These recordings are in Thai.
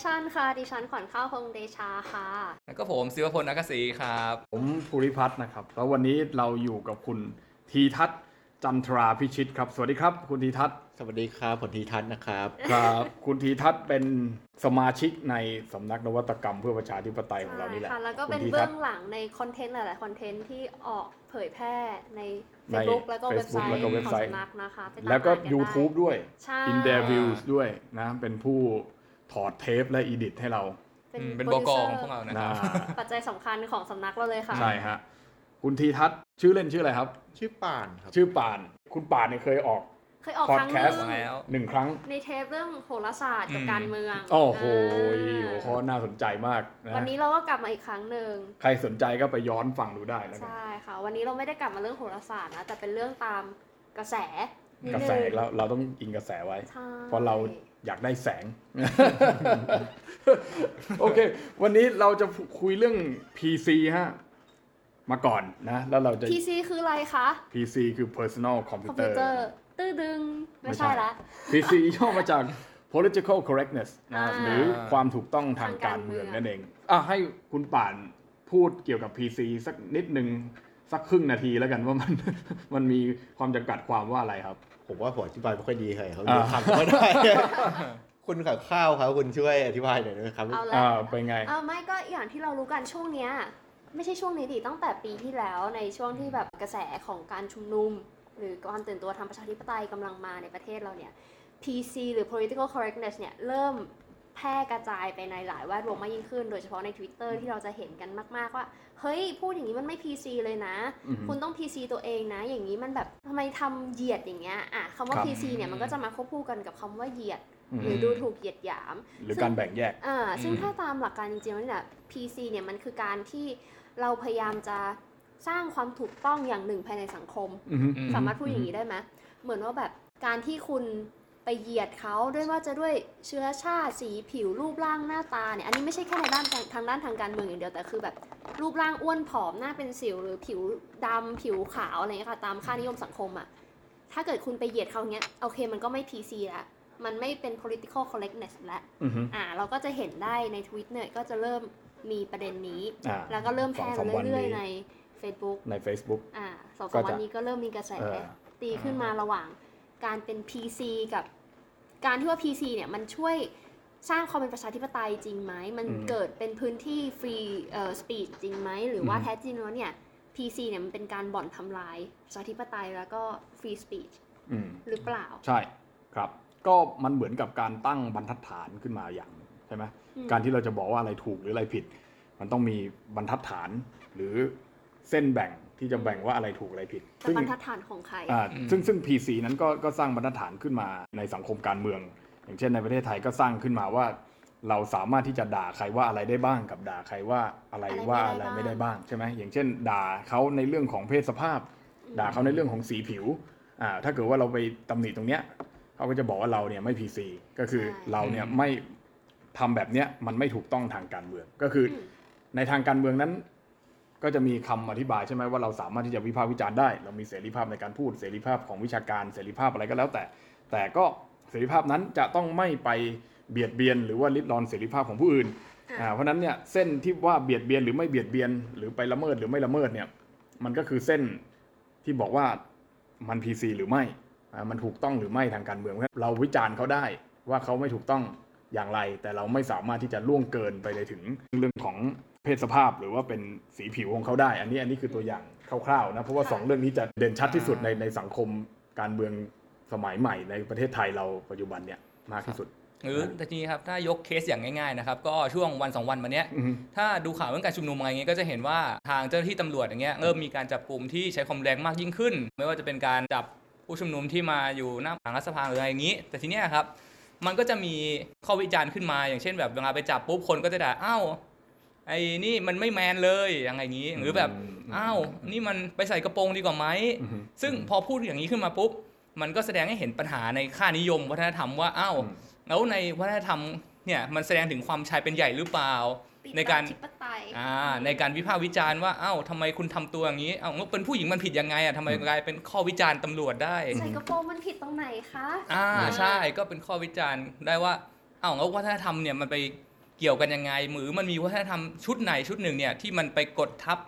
Innovation ค่ะ ดิฉันขวัญข้าวพงษ์เดชาค่ะ แล้วก็ผมศิวพลนักศรีครับ ผมภูริพัฒน์นะครับ แล้ววันนี้เราอยู่กับคุณทีทัศน์จันทราพิชิตครับ สวัสดีครับ คุณทีทัศน์ สวัสดีครับผลทีทัศน์นะครับ ครับ คุณทีทัศน์เป็นสมาชิกในสำนักนวัตกรรมเพื่อประชาธิปไตยของเรานี่แหละค่ะแล้วก็เป็นคุณทีเบื้ทัอศงน์หลังในคอนเทนต์หลายๆคอนเทนต์ที่ออกเผยแพร่ในใน Facebook แล้วก็เว็บไซ Facebook ต์แล้วก็เว็บของไซต์สำนักนะคะไปตามแล้วก็อ่านนได้ YouTube ด้วยใช่ In Their Views ด้วยนะ เป็นผู้ ถอดเทปและอีดิทให้เราอืมเป็นบกของพวกเรานะคนะรับปัจจัยสำคัญของสำนักเราเลยค่ะ ใช่ฮะ คุณทีทัศน์ชื่อเล่นชื่ออะไรครับ ชื่อป่านครับ ชื่อป่าน คุณป่านเนี่ยเคยออกเคยออกพอคดรั้งหแคนึสต์งแล้วหนึ่งครั้ง ในเทปเรื่องโหราศาสตร์กับอืมการเมือง โอ้โหอ่าหัวข้อน่าสนใจมากนะวันนี้เราก็กลับมาอีกครั้งหนึ่ง ใครสนใจก็ไปย้อนฟังดูได้แล้วกันใช่ค่ะ วันนี้เราไม่ได้กลับมาเรื่องโหราศาสตร์นะ แต่เป็นเรื่องตามกระแสนิดกระนึแสงแล้วเราต้องอิงกระแสไว้ใช่เพราะเรา อยากได้แสง โอเค วันนี้เราจะคุยเรื่อง PC ฮะ มาก่อนนะ แล้วเราจะ PC คืออะไรคะ PC คือ personal คอมพิว computer เตอร์ตื้อดึง ไม่ไม่ใช่ใช่ละ PC ย่อมาจาก political correctness นะอ่าหรือความถูกต้องทางการเมืองนั่นเองอะให้คุณป่านพูดเกี่ยวกับ PC สักนิดหนึ่งสักครึ่งนาทีแล้วกันว่ามันมันมีความจำกัดความว่าอะไรครับ ผมว่าผมอธิบายไม่ค่อยดีเลยเขาอ่าเรียกคำก็ได้ คุณขับข้าวครับคุณช่วยอธิบายหน่อยได้ไหมครับเอาละอ่าเป็นไงเอาไม่ก็อย่างที่เรารู้กันช่วงเนี้ยไม่ใช่ช่วงนี้ดิตั้งแต่ปีที่แล้วในช่วงที่แบบกระแสของการชุมนุม หรือการตื่นตัวทางประชาธิปไตยกำลังมาในประเทศเราเนี่ย PC หรือ political correctness เนี่ยเริ่ม แพร่กระจายไปในหลายแวดวงมากยิ่งขึ้น โดยเฉพาะใน Twitter ที่เราจะเห็นกันมาก ๆ ว่า เฮ้ย พูดอย่างนี้มันไม่ PC เลยนะอือฮึคุณต้อง PC ตัวเองนะ อย่างนี้มันแบบทำไมทำเหยียดอย่างเงี้ยอะคำว่าครับ PC เนี่ยมันก็จะมาควบคู่กันกับคำว่าเหยียดอืมหรือดูถูกเหยียดหยาม หรือการแบ่งแยกอ่าซึ่งอืมถ้าตามหลักการจริงๆแล้วเนี่ย PC เนี่ยมันคือการที่เราพยายามจะสร้างความถูกต้องอย่างหนึ่งภายในสังคมอือฮึสามารถพูดอย่างนี้ได้ไหมเหมือนว่าแบบการที่คุณ ไปเหยียดเขาด้วยว่าจะด้วยเชื้อชาติสีผิวรูปร่างหน้าตาเนี่ยอันนี้ไม่ใช่แค่ในด้านทางทางด้านทางการเมืองอย่างเดียวแต่คือแบบรูปร่างอ้วนผอมหน้าเป็นสิวหรือผิวดำผิวขาวอะไรเงี้ยค่ะตามค่านิยมสังคมอะถ้าเกิดคุณไปเหยียดเขาเงี้ยโอเคมันก็ไม่ PC ละมันไม่เป็น political correctness แล้วอือฮึอ่าเราก็จะเห็นได้ในทวิตเนี่ยก็จะเริ่มมีประเด็นนี้อ่าแล้วก็เริ่มแพร่สองสามวันเรื่อยนี้ๆใน Facebook ใน Facebook อ่าสองก็สามจะวันนี้ก็เริ่มมีกระแสเออตีขึ้นมาระหว่าง การเป็น PC กับการที่ว่า PC เนี่ยมันช่วยสร้างความเป็นประชาธิปไตยจริงไหม มันเกิดเป็นพื้นที่ฟรีเอ่อ speech จริงไหม หรือว่าแท้จริงแล้วเนี่ย PC เนี่ยมันเป็นการบ่อนทำลายประชาธิปไตยแล้วก็ free speech อืมหรือเปล่า ใช่ครับ ก็มันเหมือนกับการตั้งบรรทัดฐานขึ้นมาอย่างหนึ่งใช่ไหมอืมการที่เราจะบอกว่าอะไรถูกหรืออะไรผิด มันต้องมีบรรทัดฐานหรือเส้นแบ่ง ที่จะแบ่งว่าอะไรถูกอะไรผิดแต่บรรทัดฐานของใครอ่าซึ่งซึ่ง PC นั้นก็ก็สร้างบรรทัดฐานขึ้นมาในสังคมการเมือง อย่างเช่นในประเทศไทยก็สร้างขึ้นมาว่า เราสามารถที่จะด่าใครว่าอะไรได้บ้าง กับด่าใครว่าอะไรอะไรว่าไม่ได้อะไรไม่บ้างได้บ้างใช่ไหมอย่างเช่น ด่าเขาในเรื่องของเพศสภาพ ด่าเขาในเรื่องของสีผิวอ่าถ้าเกิดว่าเราไปตำหนิตรงเนี้ยเขาก็จะบอกว่าเราเนี่ยไม่ PC ก็คือใช่เราเนี่ยไม่ทำแบบเนี้ยมันไม่ถูกต้องทางการเมืองก็คืออมในทางการเมืองนั้น ก็จะมีคำอธิบายใช่ไหมว่าเราสามารถที่จะวิพากษ์วิจารณ์ได้ เรามีเสรีภาพในการพูดเสรีภาพของวิชาการเสรีภาพอะไรก็แล้วแต่ แต่ก็เสรีภาพนั้นจะต้องไม่ไปเบียดเบียน หรือว่าลิดรอนเสรีภาพของผู้อื่นอะอ่าเพราะฉะนั้นเนี่ยเส้นที่ว่าเบียดเบียนหรือไม่เบียดเบียน หรือไปละเมิดหรือไม่ละเมิดเนี่ยมันก็คือเส้นที่บอกว่ามัน PC หรือไม่อ่ามันถูกต้องหรือไม่ทางการเมืองเพราะฉะนั้นเราวิจารณ์เขาได้ว่าเขาไม่ถูกต้อง อย่างไร แต่เราไม่สามารถที่จะล่วงเกินไปในถึงเรื่องของเพศสภาพหรือว่าเป็นสีผิวของเขาได้ อันนี้อันนี้คือตัวอย่างคร่าวๆนะเพราะว่าสองเรื่องนี้จะเด่นชัดที่สุดในในสังคมการเมืองสมัยใหม่ในประเทศไทยเราปัจจุบันเนี่ยมากที่สุดหรือแต่ทีนี้ครับถ้ายกเคสอย่างง่ายๆนะครับก็ช่วงวันสองวันมาเนี้ยอือฮึถ้าดูข่าวเรื่องการชุมนุมอะไรเงี้ยก็จะเห็นว่าทางเจ้าหน้าที่ตำรวจอย่างเงี้ยเริ่มมีการจับกลุ่มที่ใช้ความรุนแรงมากยิ่งขึ้น ไม่ว่าจะเป็นการจับผู้ชุมนุมที่มาอยู่หน้าหลังรัฐสภาหรืออะไรอย่างนี้ แต่ทีเนี้ยครับ มันก็จะมีข้อวิจารณ์ขึ้นมา อย่างเช่นแบบเวลาไปจับปุ๊บคนก็จะด่าอ้าวไอ้นี่มันไม่แมนเลยอย่างไรอย่างนี้ หรือแบบอืมอ้าวนี่มันไปใส่กระโปรงดีกว่าไหมอือฮึซึ่งพอพูดอย่างนี้ขึ้นมาปุ๊บมันก็แสดงให้เห็นปัญหาในค่านิยมวัฒนธรรมว่าอ้าวอืมแล้วในวัฒนธรรมเนี่ยมันแสดงถึงความชายเป็นใหญ่หรือเปล่า ในการธิปไตยอ่าในการวิพากษ์วิจารณ์ว่าเอ้าทำไมคุณทำตัวอย่างนี้เอ้าแล้วเป็นผู้หญิงมันผิดยังไงอะทำไมกลายเป็นข้อวิจารณ์ตำรวจได้ใส่กระโปรงมันผิดตรงไหนคะอ่าใช่ก็เป็นข้อวิจารณ์ได้ว่าเอ้าแล้ววัฒนธรรมเนี่ยมันไปเกี่ยวกันยังไงหรือมันมีวัฒนธรรมชุดไหนชุดหนึ่งเนี่ยที่มันไปกดทับ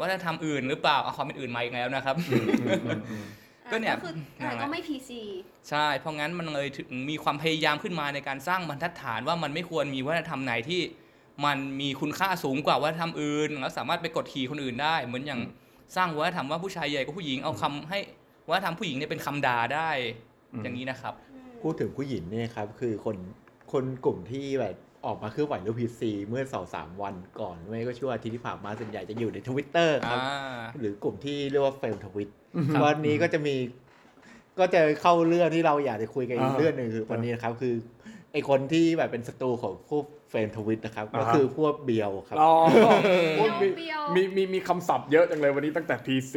วัฒนธรรมอื่นหรือเปล่าเอาความเป็นอื่นมาอีกแล้วนะครับ ก็เนี่ยก็คืออ่านั่นแหละก็ไม่ PC ใช่เพราะงั้นมันเลยถึงมีความพยายามขึ้นมาในการสร้างบรรทัดฐานว่ามันไม่ควรมีวัฒนธรรมไหนที่ มันมีคุณค่าสูงกว่าวัฒนธรรมอื่นแล้วสามารถไปกดขี่คนอื่นได้ เหมือนอย่างสร้างวัฒนธรรมว่าผู้ชายใหญ่กว่าผู้หญิงเอาคำให้วัฒนธรรมผู้หญิงเนี่ยเป็นคำด่าได้อืมอย่างนี้นะครับพูดถึงผู้หญิงเนี่ยครับคือคนคนกลุ่มที่แบบออกมาเคลื่อนไหวเรื่อง PC เมื่อสองสามวันก่อนไม่ก็ช่วงอาทิตย์ที่ผ่านมาส่วนใหญ่จะอยู่ในทวิตเตอร์ครับอ่าหรือกลุ่มที่เรียกว่า femtwit วันนี้ก็จะมี ก็จะเข้าเรื่องที่เราอยากจะคุยกันอีกอ่าเรื่องหนึ่งคือวันนี้นะครับคือ ไอคนที่แบบเป็นศัตรูของพวก femtwit นะครับอ่าก็ฮะคือพวกเบียวครับอ๋อเบียวมีเบียว มีมีมีคำศัพท์เยอะจังเลยวันนี้ตั้งแต่ PC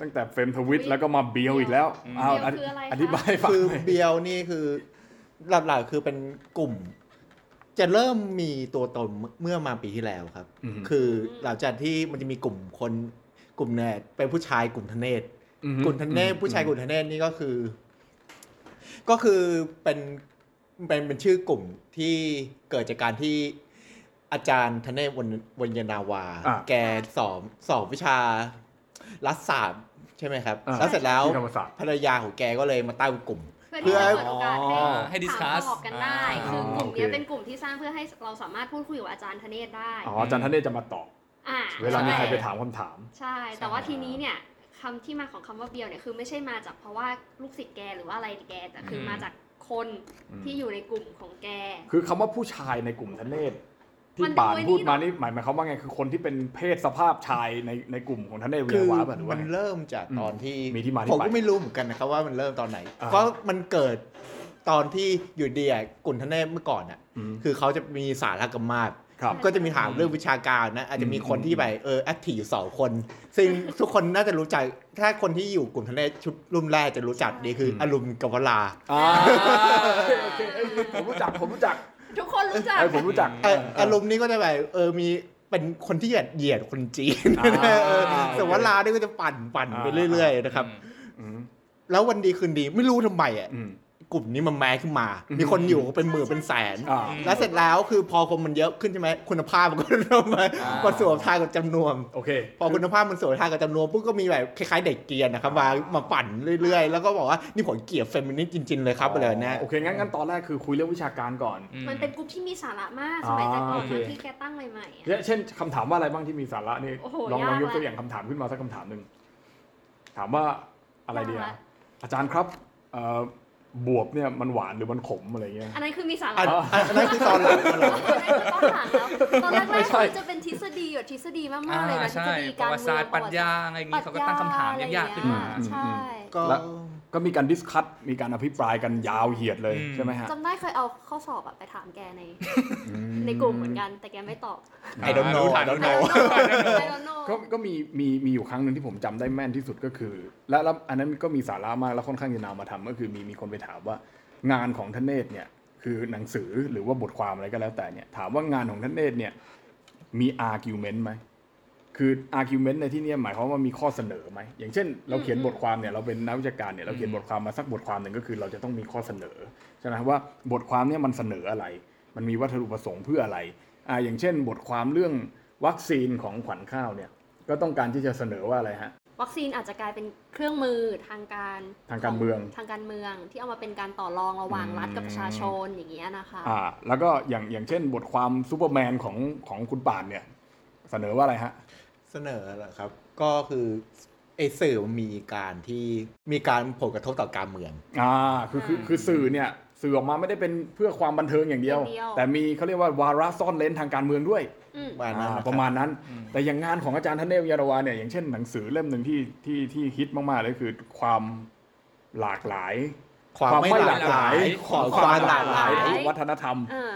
ตั้งแต่เฟรมทวิตแล้วก็มาเบียวอีกแล้วอืมอ้าวเบียวคืออะไรคะ อธิบายให้ฟังคือหน่อย เบียวนี่คือหลักๆคือเป็นกลุ่ม จะเริ่มมีตัวตนเมื่อมาปีที่แล้วครับ อืมคือหลังจากที่มันจะมีกลุ่มคนกลุ่มเนี่ยเป็นผู้ชายกลุ่มทเนศ อืมกลุ่มทเนศผู้ชายกลุ่มทเนศนี่ก็คือ ก็คือเป็น เป็นเป็นชื่อกลุ่มที่เกิดจากการที่อาจารย์ทเนศวนวนยนาวา อะ แกสอนสอนวิชารัฐศาสตร์ใช่ไหมครับ อ่าแล้วเสร็จแล้วที่ธรรมศาสตร์ ภรรยาของแกก็เลยมาตั้งกลุ่ม เพื่อเพื่ที่อจะเปิดโอกาสให้อ๋อให้ถาม discuss ตอบกันได้อ่าคือกลุ่มโอเคเนี้ยเป็นกลุ่มที่สร้างเพื่อให้เราสามารถพูดคุยกับอาจารย์ธเนศได้อ๋ออาจารย์ท่านเนศจะมาตอบอ่าเวลามีใครช่ไปถามคำถาม ใช่ แต่ว่าทีนี้เนี่ยคำที่มาของคำว่าเบียวเนี่ยคือไม่ใช่มาจากเพราะว่าลูกศิษย์แกหรือว่าอะไรแกแต่คืออม มาจาก คนอืมที่อยู่ในกลุ่มของแก คือคำว่าผู้ชายในกลุ่มทเนศที่มันดูป่านไอ้นี่พูดมาเนอะนี่หมายหมายความว่าไงคือคนที่เป็นเพศสภาพชายในในกลุ่มของทเนศวิคืยาอวาป่ะหรือว่ามันไงเริ่มจากตอนที่มีที่มาที่ผมไปก็ไม่รู้เหมือนกันนะครับว่ามันเริ่มตอนไหนอ่าเพราะมันเกิดตอนที่อยู่ดีอะกลุ่มทเนศเมื่อก่อนอะอืมคือเขาจะมีสารกรรมาศครับ ก็จะมีถามเรื่องวิชาการนะ อาจจะมีคนอืมที่แบบเออแอคทีฟอยู่สองคน ซึ่งทุกคนน่าจะรู้จัก ถ้าคนที่อยู่กลุ่มทะเลชุดรุ่นแรกจะรู้จักดีคืออมอรุณกับวลาอ่าโอเคโอเคเอ้ยผมรู้จักผมรู้จัก ทุกคนรู้จักไอ้ยผมรู้จักเอออารมณ์นี้ก็จะแบบเออมีเป็นคนที่เหยียดเหยียดคนจีนอ่าเออแต่วลานี่ก็จะปั่นปั่นไปอ่าเรื่อย ๆ นะครับอืมแล้ววันดีคืนดีไม่รู้ทำไมอะอืม กลุ่มนี้มันแม้ขึ้นมาอืมมีคนอยู่เป็นหมื่นเป็นแสน อ่า แล้วเสร็จแล้วคือพอคนมันเยอะขึ้นใช่ไหมคุณภาพมันก็เริ่มมาอ่าม มาสวมทางกับจำนวน โอเค พอคุณภาพมันสวยทางกับจำนวนปุ๊บก็มีแบบคล้ายๆเด็กเกรียนนะครับมามาปั่นเรื่อยๆ แล้วก็บอกว่านี่ผมเกลียดเฟมินิสต์จริงๆเลยครับอะไรแบบเนี้ยโอเคงั้นงั้นตอนแรกคือคุยเรื่องวิชาการก่อนอืมันเป็นกลุ่มที่มีสาระมากสมัยแต่ก่อนอ่าโอเคตอนที่แกตั้งใหม่ๆอะเช่นเช่นคำถามว่าอะไรบ้างที่มีสาระนี่โอ้โหลองลองยากยกตัวละอย่างคำถามขึ้นมาสักคำถามหนึ่งถามว่าอะไรดียากอะละอาจารย์ครับเอ่อ บวบเนี่ยมันหวานหรือมันขมอะไรเงี้ย อันนั้นคือมีสาระอันอันอันนั้นคือตอนหลังตอนหลังตอนแรกไม่ๆใช่คือจะเป็นทฤษฎีแบบทฤษฎีมากอ่าๆเลยนะทฤใช่ษฎีปการระวัติเมืศาอสตงร์ปรัชญาอะไรอย่างงี้เขาก็ตั้งคำถามยากๆขึ้นมาอะไรอย่างเงี้ยใช่ก็แล้ว ก็มีการดิสคัตมีการอภิปรายกันยาวเหยียดเลยอืมใช่ไหมฮะจำได้เคยเอาข้อสอบอะไปถามแกใน ในกลุ่มเหมือนกัน แต่แกไม่ตอบ I don't know รู้ทั I น don't ไ know ม่รู้ know ก็ก็มีมีมีอยู่ครั้งหนึ่งที่ผมจำได้แม่นที่สุดก็คือ และแล้วอันนั้นก็มีสาระมากแล้วค่อนข้างจะนำมาทำก็คือมีมีคนไปถามว่างานของท่านเนตรเนี่ย คือหนังสือหรือว่าบทความอะไรก็แล้วแต่เนี่ย ถามว่างานของท่านเนตรเนี่ยมี argument ไหม คือ argument ในที่เนี้หมายความว่ามีข้อเสนอไหมอย่างเช่น เราเขียนบทความเนี่ยเราเป็นนักวิชาการเนี่ยเราเขียนบทความมาสักบทความหนึ่งก็คือ เราจะต้องมีข้อเสนอใช่ไหมว่าบทความเนี่ยมันเสนออะไร มันมีวัตถุประสงค์เพื่ออะไรอ่าอย่างเช่น บทความเรื่องวัคซีนของขวัญข้าวเนี่ยก็ต้องการที่จะเสนอว่าอะไรฮะวัคซีนอาจจะกลายเป็นเครื่องมือทางการทางการเมืองทางการเมืองที่เอามาเป็นการต่อรองระหว่างอืมรัฐกับประชาชนอย่างเงี้ยนะคะอ่าแล้วก็อย่างอย่างเช่น บทความซูเปอร์แมนของของคุณป่านเนี่ยเสนอว่าอะไรฮะ เสนอเหรอครับ ก็คือไอ้สื่อมันมีการที่มีการผลกระทบต่อการเมือง อ่าคือคือคือสื่อเนี่ยสื่อออกมาไม่ได้เป็นเพื่อความบันเทิงอย่างเดียว อย่างเดียว แต่มีเขาเรียกว่าวาระซ่อนเลนทางการเมืองด้วยอืม ประมาณนั้นอ่านะคบประมาณนั้น แต่อย่างงานของอาจารย์ธเนศยารวาเนี่ยอย่างเช่นหนังสือเล่มหนึ่งที่ที่ที่ฮิตมากๆเลยคือความหลากหลาย ความไม่หลากหลายของความหลากหลายของวัฒนธรรม อ่า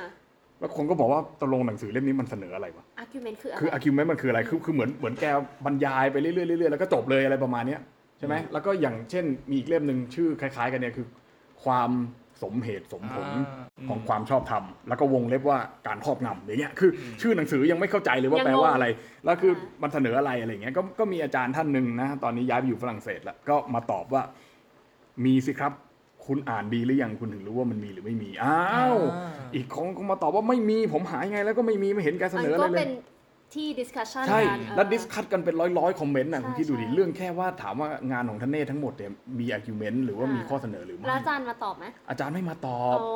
แล้วคนก็บอกว่าตกลงหนังสือเล่มนี้มันเสนออะไรวะ argument คืออะไร คือ ar gument มันคืออะไร คือคือเหมือนเหมือนแกบรรยายไปเรื่อยๆเรื่อยๆแล้วก็จบเลยอะไรประมาณเนี้ยใช่ไหมแล้วก็อย่างเช่นมีอีกเล่มหนึ่งชื่อคล้าย ๆ กันเนี่ยคือ ความสมเหตุสมผลอ่าของความชอบธรรมแล้วก็วงเล็บว่าการครอบงำอย่างเงี้ยคือชื่อหนังสือยังไม่เข้าใจเลยว่ายังแปลว่าอะไร แล้วคืออ่ามันเสนออะไรอะไรเงี้ยก็ก็มีอาจารย์ท่านหนึ่งนะตอนนี้ย้ายไปอยู่ฝรั่งเศสแล้วก็มาตอบว่ามีสิครับ คุณอ่านดีหรือยังคุณถึงรู้ว่ามันมีหรือไม่มีอ้าวอ่าอีกของก็มาตอบว่าไม่มีผมหายังไงแล้วก็ไม่มีไม่เห็นการเสนออะไรมันก็เลยเป็นที่ discussion ใช่กันเออแล้ว discuss กันเป็นร้อยร้อยๆคอมเมนต์นะใช่คุณคิดดูดิใช่เรื่องแค่ว่าถามว่างานของท่านเนธทั้งหมดเนี่ยมี argument หรือว่ามีอ่าข้อเสนอหรือไม่แล้วอาจารย์มาตอบไหมอาจารย์ไม่มาตอบโอ้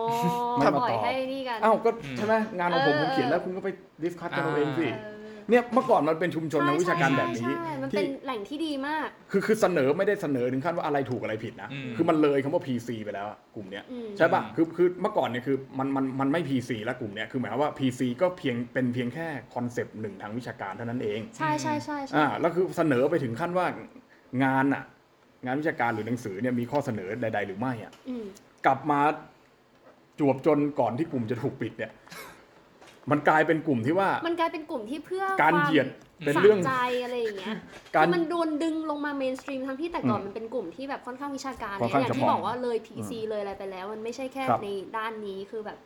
ไม่มาปล่อยตอบให้นี่กันอ้าวก็ใช่ไหมงานของผมเออผมเขียนแล้วคุณก็ไป discuss กันเอาเองสิ เออเนี่ยเมื่อก่อนมันเป็นชุมชนทางวิชาการแบบนี้ ใช่ใช่มันที่เป็นแหล่งที่ดีมาก คือคือเสนอไม่ได้เสนอถึงขั้นว่าอะไรถูกอะไรผิดนะ อืม คือมันเลยคำว่า PC ไปแล้วอะกลุ่มเนี้ยอืม ใช่ป่ะคือคือเมื่อก่อนเนี่ยคือมันมันมันไม่ PC แล้วกลุ่มเนี้ยคือหมายความว่า PC ก็เพียงเป็นเพียงแค่คอนเซปต์หนึ่งทางวิชาการเท่านั้นเองใช่ใช่ใช่ใช่ อ่าแล้วคือเสนอไปถึงขั้นว่างานอะงานวิชาการหรือหนังสือเนี่ยมีข้อเสนอใด ๆ หรือไม่อะ อืม กลับมาจวบจนก่อนที่กลุ่มจะถูกปิดเนี่ย มันกลายเป็นกลุ่มที่ว่า มันกลายเป็นกลุ่มที่เพื่อการควมเหยียดเป็นสะเรื่องใจอะไรอย่างเงี้ยการคือมันโดนดึงลงมาเมนสตรีมทั้งที่แต่ก่อนอืมมันเป็นกลุ่มที่แบบค่อนข้างวิชาการค่อนเนี่ยข้างอย่างที่เฉพาะบอกว่าเลย PC เลยอะไรไปแล้ว มันไม่ใช่แค่ครับในด้านนี้คือแบบ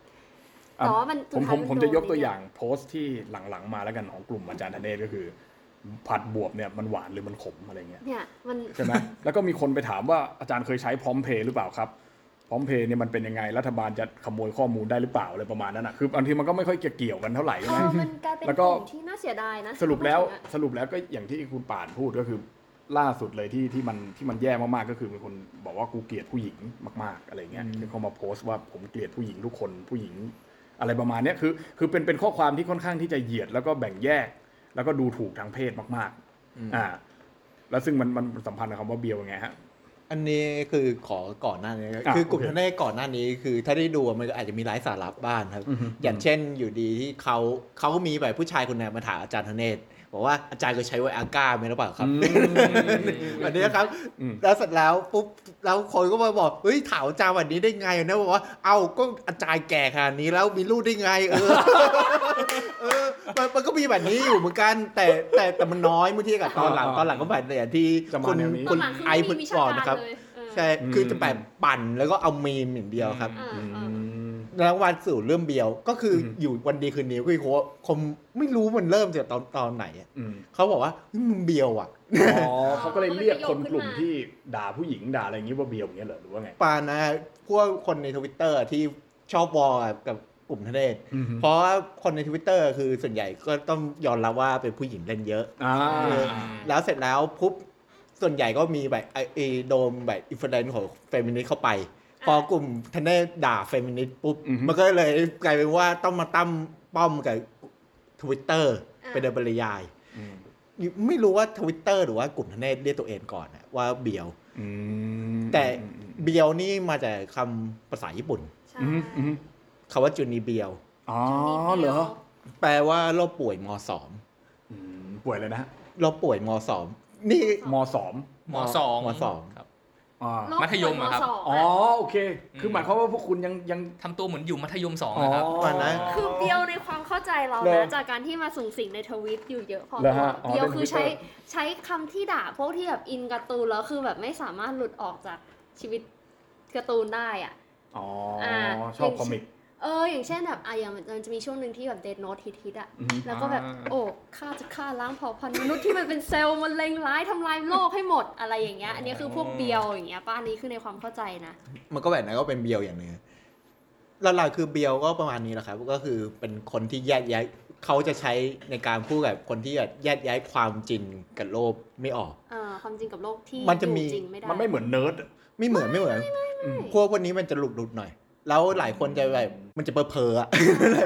อะแต่ว่ามันผมสุดผท้ายมนผมโดนจะยกตัวเนี่อย่างโพสต์ที่หลังๆมาแล้วกันของกลุ่มอาจารย์ธเนศก็คือผัดบวบเนี่ยมันหวานหรือมันขมอะไรเงี้ยเนี่ยมันใช่ไหมแล้วก็มีคนไปถามว่าอาจารย์เคยใช้พร้อมเพย์หรือเปล่าครับ พร้อมเพย์เนี่ยมันเป็นยังไงรัฐบาลจะขโมยข้อมูลได้หรือเปล่าอะไรประมาณนั้นนะคือบางทีมันก็ไม่ค่อยเกี่ยวกันเท่าไหร่เอใช่ไหมอมันกลายเป็นแล้วกก็ลุ่มที่น่าเสียดายนะสรุปแล้วพูดถึงอะสรุปแล้วก็อย่างที่คุณป่านพูดก็คือล่าสุดเลยที่ที่มันที่มันแย่มากๆก็คือมีคนบอกว่ากูเกลียดผู้หญิงมาก ๆอะไรเงี้ยที่เขามาโพสต์ว่าผมเกลียดผู้หญิงทุกคนผู้หญิง อะไรประมาณเนี้ยคือ คือเป็นเป็นข้อความที่ค่อนข้างที่จะเหยียดแล้วก็แบ่งแยก แล้วก็ดูถูกทางเพศมากๆอ่าแล้วซึ่งมันมันสัมพันธ์กับคำว่าเบียวยังไงฮะ อันนี้คือขอก่อนหน้านี้อะคือกลุ่มโอเคทนายก่อนหน้านี้คือถ้าได้ดูมันก็อาจจะมีไร้สาระบ้างครับอือฮึอย่างเช่นอยู่ดีที่เขาเขาก็มีแบบผู้ชายคนหนึงมาถามอาจารย์ธเนศ บอกว่าอาจารย์เคยใช้ไวอาก้าไหมหรือเปล่าครับแบบนี้ครับอืมแล้วเสร็จแล้วปุ๊บแล้วคนก็มาบอกเฮ้ยถามอาจารย์แบบนี้ได้ไงนะบอกว่าเอ้าก็อาจารย์แก่ขนาดนี้แล้วมีลูกได้ไง เออเออมันมันก็มีแบบนี้อยู่เหมือนกัน แต่แต่แต่มันน้อยเมื่อเทียบกับตอนหลังอ่าตอนหลังก็แบบอย่างที่จะมาคุณแนวนี้คุณหลังๆคือไอไม่พุมีทวิบชาอกการนะครับเลยเออใช่คือจะแบบปั่นแล้วก็เอามีมอย่างเดียวครับ อ่าอือ่ามแล้ววันสู่เรื่องเบียว ก็คืออมอยู่วันดีคืนนี้ก็คือโคคงไม่รู้มันเริ่มจากตอนตอนไหนอะอืมเขาบอกว่าเฮ้ยมึงเบียวอะอ๋อเขาก็เลยเรียกคนมันเป็นประโยคกลุ่มขึ้นมาที่ด่าผู้หญิงด่าอะไรอย่างนี้ว่าเบียวอย่างเงี้ยเหรอหรือว่าไงปานะพวกคนในทวิตเตอร์ที่ชอบ war กับกลุ่มธเนศอือฮึเพราะว่าคนในทวิตเตอร์คือส่วนใหญ่ก็ต้องยอมรับว่าเป็นผู้หญิงเล่นเยอะอ่าเออแล้วเสร็จแล้วปุ๊บส่วนใหญ่ก็มีแบบไอไอ้โดมแบบ influence ของเฟมินิสต์เข้าไป พอกลุ่มธเนศด่าเฟมินิสต์ปุ๊บอือฮึมันก็เลยกลายเป็นว่าต้องมาตั้งป้อมกับทวิตเตอร์อ่าเป็นโดยปริยายอืมไม่รู้ว่าทวิตเตอร์หรือว่ากลุ่มธเนศเรียกตัวเองก่อนนะว่าเบียวอืมแต่เบียวนี่มาจากคำภาษาญี่ปุ่นใช่อืมอืมคำว่าจูนีเบียวอ๋อเหรอ แปลว่าโรคป่วยมสองอืมป่วยเลยนะฮะโรคป่วยมสองนี่มสองมสองมสองครับ อ่าโรคมัธยมอะครับสงอ๋อโอเค คือหมายความว่าพวกคุณยังยัง ทำตัวเหมือนอยู่มัธยมสองนะครับวันนั้น คือเบียวในความเข้าใจเราเหรอนะจากการที่มาส่งสิ่งในทวิตอยู่เยอะพอเหรอตัวฮะอ๋อเบียวเป็นคือใช้ Twitter ใช้คำที่ด่าพวกที่แบบอินการ์ตูนแล้วคือแบบไม่สามารถหลุดออกจากชีวิตการ์ตูนได้อะ อ๋ออ่าชอบคอมิก เอออย่างเช่นแบบอะอย่างมันจะมีช่วงหนึ่งที่แบบเดดโน e ฮิตฮิตอะอือฮึแล้วก็แบบอ่าโอ้ข้าจะฆ่าล้างเผ่าพันธุ์มนุษย์ที่มันเป็นเซลล์มันเลงร้ายทำลายโลกให้หมดอะไรอย่างเงี้ยอันนี้คือพวกเบียวอย่างเงี้ยป้าอันนี้คือในความเข้าใจนะมันก็แบบนั้นก็เป็นเบียวอย่างหนึ่งหลักๆคือเบียวก็ประมาณนี้แหละครับก็คือเป็นคนที่แยกย้ายเขาจะใช้ในการพูดกับคนที่แบบแยกย้ายความจริงกับโลกไม่ออกเออความจริงกับโลกที่มันจะมีอยู่จริงไม่ได้มันไม่เหมือนเนิร์ดไม่เหมือนไม่เหมือนอืมพวกวันนี้มันจะหลุดหลุดๆหน่อย แล้วหลายคนจะแบบมันจะเพ้อเพ้อๆอะ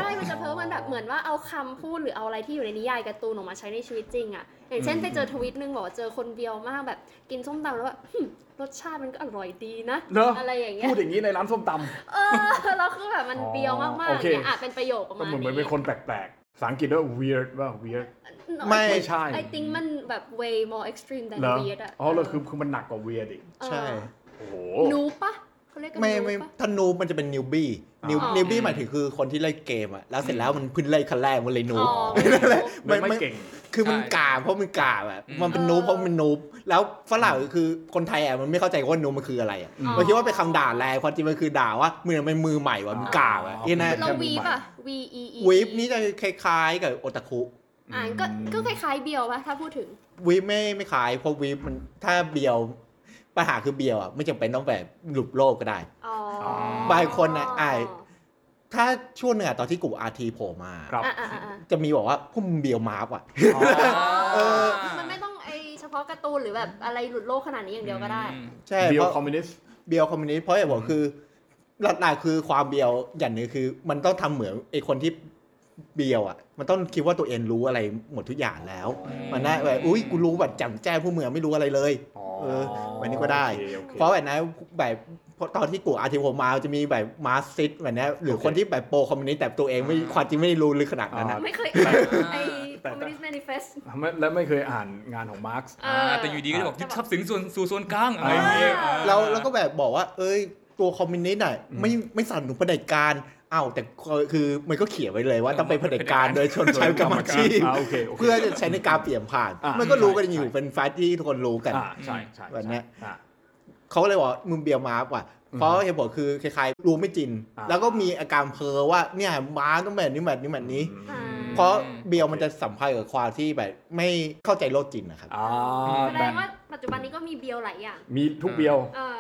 ใช่ มันจะเพ้อมันแบบเหมือนว่าเอาคำพูดหรือเอาอะไรที่อยู่ในนิยายการ์ตูนออกมาใช้ในชีวิตจริงอะอย่างเช่นอืมไปเจอทวิตนึงบอกว่าเจอคนเบียวมากแบบกินส้มตำแล้วแบบหึ่มรสชาติมันก็อร่อยดีนะเนอะอะไรอย่างเงี้ยพูดอย่างนี้ในร้านส้มตำเออแล้วคือแบบมันเบียวมากๆโอเคเนี่ยก็อาจเป็นประโยคประมาณเหมือนเหมือนนี้เป็นคนแปลกๆภาษาอังกฤษว่า weird ว่า weird ไม่ไม่ใช่ไอ think มันแบบ way more extreme than เหรอ weird อะอ๋อเหรอคือคือมันหนักกว่า weird อีกเออใช่ โอ้โหนูปะ เขาเรียกกันไม่นูบไม่ปะ ถ้านูบมันจะเป็นนิวบี้นิวอ๋อ นิวบี้หมายถึงคือคนที่เล่นเกมอะแล้วเสร็จแล้วมันเพิ่งเล่นคันแรกมันเลยนูอ๋บ อ นั่นแหละไม่มันไม่ไม่เก่ง คือมันใช่กาเพราะมันกาแบบอืม มันเป็นนูบเพราะมันนูบแล้วฝรั่งคือคนไทยอะมันไม่เข้าใจว่านูบมันคืออะไรอะอืมมันคิดว่าเป็นคำด่าแรงความจริงมันคือด่าว่ามือมันมือใหม่ว่ะมันกาอะอ๋อที่นั่นเราวีป่ะ V E E วีฟนี่จะคล้ายๆกับโอตาคุ อ่าก็ก็คล้ายๆเบียวป่ะถ้าพูดถึง วีฟไม่ไม่คล้ายเพราะวีฟมันถ้าเบียว ปัญหาคือเบียวอะไม่จำเป็นต้องแบบหลุดโลกก็ได้อ๋อบางคนน่ะอ่าถ้าช่วงหนึ่งอะตอนที่กลุ่มอาร์ทีโผล่มาครับอะอะอะอะจะมีบอกว่าพวกมึงเบียวมาร์กว่ะอ๋อเออมันไม่ต้องไอเฉพาะการ์ตูนหรือแบบอะไรหลุดโลกขนาดนี้อย่างเดียวก็ได้ ใช่เบีเพยวราะคอมมิวนิสต์เบียวคอมมิวนิสต์เพราะเหตุผลคือหลักๆคือความเบียวอย่างหนึงคือ มันต้องทำเหมือนไอ้คนที่ เบียวอะมันต้องคิดว่าตัวเองรู้อะไรหมดทุกอย่างแล้ว มันน่าแบบอุ้ยกูรู้แบบแจ่มแจ้งผู้เมืองไม่รู้อะไรเลยอ๋อเออวันนี้ก็ได้โอคโอคเพราะแบบนั้นแบบเพราะตอนที่กูอาร์ทีโผมมาจะมีแบบมาสซิตแบบนี้หรือคนที่แบบโปรคอมมิวนิสต์แต่ตัวเองไม่ความจริงไม่รู้ลึกขนาดนั้นนะไม่เคยแต่ไอแต่ Communist Manifest ไม่และไม่เคยอ่านงานของมาร์กซ์เออ่าอแต่อยู่ดีก็จะบอกยึดทรัพย์สินส่วนสู่ส่วนกลางอะไรอ่าอย่างเงี้ยแล้วแล้วก็แบบบอกว่า เอ้ยตัวคอมมิวนิสต์น่ะอืมไม่ไม่สนับสนุนเผด็จการ อ้าวแต่คือมันก็เขียนไว้เลยว่าต้องเป็นเผด็จการโดยชนชั้นกรรมอาชีพอ่าโอเคโอเคเพื่อจะใช้ในการเปลี่ยนผ่านอ่ามัมันก็รู้กันใช่อยู่ใช่เป็น fact ที่ทุกคนรู้กันอ่าใช่ใช่แบบเนี้ยอ่าเขาก็เลยบอกมึงเบียวมาร์กซ์ว่ะอืมเพราะเหตุผลคือคล้ายๆรู้ไม่จริงอ่าแล้วก็มีอาการเพ้อว่าเนี่ยมาร์กซ์ต้องแบบนี้แบบนี้แบบนี้อ่าเพราะเบียร์มันจะสัมพันธ์กับความที่แบบไม่เข้าใจโลกจริงนะครับอ่าแสดแต่งว่าปัจจุบันนี้ก็มีเบียวหลายอย่าง มีทุกเบียวเออ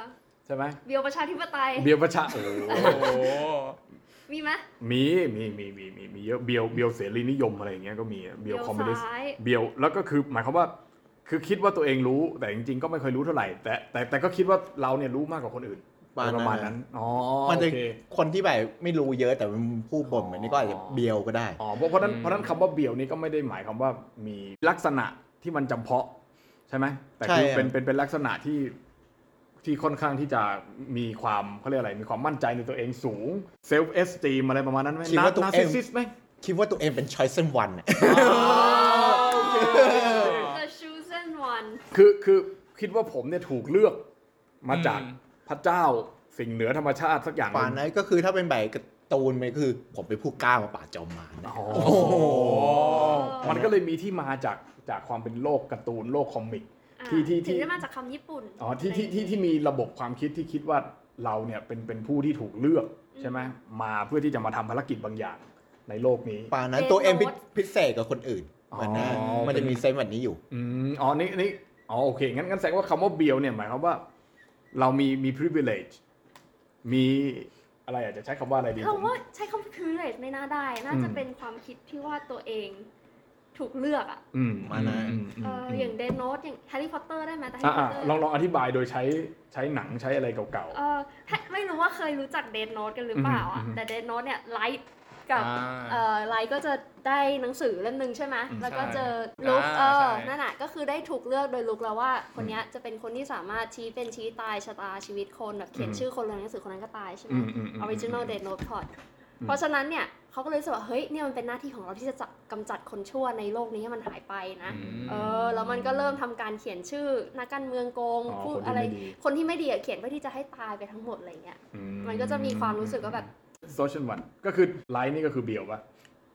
ใช่ไหมเบียวประชาธิปไตย เบียวประชาโอ้โหโอ้โห มีไหมมีมีมีมีมีมีเยอะเบียวเบียวเสรีนิยมอะไรอย่างเงี้ยก็มีเบียวคอมมิวนิสต์ซ้ายเบียวแล้วก็คือหมายความว่าคือคิดว่าตัวเองรู้แต่จริงๆ ก็ไม่ค่อยรู้เท่าไหร่ แต่แต่แต่ก็คิดว่าเราเนี่ยรู้มากกว่าคนอื่นประมาณนั้นประมาณนั้นอ๋อมันจะโอเคคนที่แบบไม่รู้เยอะแต่มันพูดบ่นแบบนี้ก็อาจจะเบียวก็ได้อ๋อเพราะเพราะนั้นเพราะนั้นคำว่าเบียวนี่ก็ไม่ได้หมายความว่ามีลักษณะที่มันจำเพาะ ใช่ไหมแต่คือใช่เป็นเป็นเป็นลักษณะที่ ที่ค่อนข้างที่จะมีความเขาเรียกอะไร มีความมั่นใจในตัวเองสูง self-esteem อะไรประมาณนั้นไหมคิดว่าตัวเอง narcissist ไหมคิดว่าตัวเองเป็น chosen one อะ The chosen one คือคือคิดว่าผมเนี่ยถูกเลือกมาจากอืมพระเจ้าสิ่งเหนือธรรมชาติสักอย่างหป่านนึ่งนั้นก็คือถ้าเป็นแบบการ์ตูนมันก็คือผมเป็นผู้กล้ามาป่าบจอมมารนะอ๋อโอ้โหมันก็เลยมีที่มาจากจากความเป็นโลกการ์ตูนโลกคอมิกอ่า ที่ที่ที่ถึงได้มาจากคำญี่ปุ่นอ๋อที่ที่ที่ที่มีระบบความคิดที่คิดว่าเราเนี่ยเป็นเป็นผู้ที่ถูกเลือกใช่ไหมมาเพื่อที่จะมาทำภารกิจบางอย่างในโลกนี้ป่านนั้น Death ตัวเองพิ Note พิเศษกับคนอื่นอ๋อมันนะมันจะมี sense แบบนี้อยู่อืมอ๋อนี่นี่อ๋อโอเคงั้นงั้นแสดงว่าคำว่าเบียวเนี่ยหมายความว่า เรามีมี privilege มีอะไรอาจจะใช้คำว่าอะไรดีผมคำว่าใช้คำว่า privilege ไม่น่าได้ น่าจะอืมเป็นความคิดที่ว่าตัวเอง ถูกเลือกอะอืมมานะ อืมเออออย่าง Death Note อย่างแฮร์รี่พอตเตอร์ได้ไหมแต่แฮอะร์รี่พอตเตอร์อะอะลองลองอธิบายโดยใช้ใช้หนังใช้อะไรเก่า เออให้ไม่รู้ว่าเคยรู้จัก Death Note กันหรือเปล่าอะอือฮึแต่ Death Note เนี่ยไลท์กับอ่าเอ่อไลท์ก็จะได้หนังสือเล่มหนึ่งใช่ไหมอืมแล้วก็ใช่เจอลุกอ่าเออใช่ นั่นน่ะก็คือได้ถูกเลือกโดยลุกแล้วว่า คนเนี้ยจะเป็นคนที่สามารถชี้เป็นชี้ตายชะตาชีวิตคนแบบเขียนอืม ชื่อคนลงในหนังสือคนนั้นก็ตายใช่ๆไหม อืมอืมอืม original dead note plot อืมเพราะฉะนั้นเนี่ย เขาก็เลยรู้สึกว่าเฮ้ยเนี่ยมันเป็นหน้าที่ของเราที่จะจับกำจัดคนชั่วในโลกนี้ให้มันหายไปนะอืมเออแล้วมันก็เริ่มทำการเขียนชื่อนักการเมืองโกงอ๋อพูดคนที่อะไรไม่ดีคนที่ไม่ดีอะเขียนเพื่อที่จะให้ตายไปทั้งหมดอะไรเงี้ยอืมันก็จะมีความรู้สึกว่าแบบโซเชียลวันก็คือไลน์นี่ก็คือเบียวปะ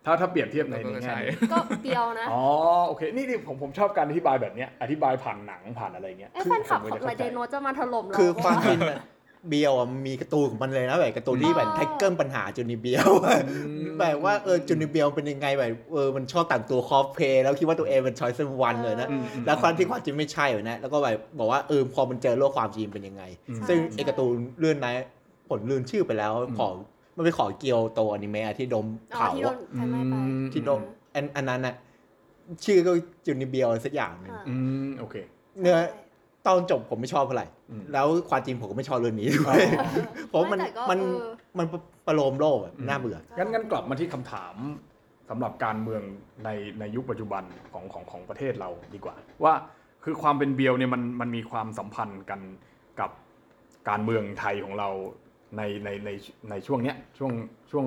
ถ้าถ้าเปรียบเทียบในก็ในใช่แง่นี้ก็เบียวนะอ๋อโอเคนี่นี่ผมผมชอบการอธิบายแบบเนี้ยอธิบายผ่านหนังผ่านอะไรเงี้ยเอ้แฟนคลับผมของจะไลเข้าใจเดโนจะมาถล่มเราคือความจริงว่าอะ เบียวอะมันมีการ์ตูนของมันเลยนะแบบการ์ตูนที่แบบอ๋อ tackle ปัญหาจูนิเบียวแบบว่าเออจูนิเบียวเป็นยังไงแบบเออมันชอบแต่งตัวคอสเพลย์แล้วคิดว่าตัวเองเป็น chosen one เลยนะอืมอืมแล้วความที่ความจริงไม่ใช่เลยนะแล้วก็แบบบอกว่าเออพอมันเจอโลกความจริงเป็นยังไงอืมซึ่งใช่ไอการ์ตูนเรื่องนั้นผลลืนชื่อไปแล้วอืมขอมันไปขอเกียวโตอนิเมะที่ดมอ๋อเผาที่โดนไฟไหม้ไปอืมที่ดมอันอันนั้นน่ะชื่อก็จูนิเบียวสักอย่างหนึงอ่าอืมโอเคเนื้อ ตอนจบผมไม่ชอบเท่าไหร่อืมแล้วความจริงผมก็ไม่ชอบเรื่องนี้ด้วอ๋ยอเพราะมันไม่แต่ก็มันเออมันประโลมโลกอะน่าเบื่องั้นงั้นกลับมาที่คำถามสำหรับการเมืองในในยุคปัจจุบันของของของประเทศเราดีกว่า ว่าคือความเป็นเบียวเนี่ยมันมันมีความสัมพันธ์กันกับการเมืองไทยของเราในในในในช่วงเนี้ยช่วงช่วง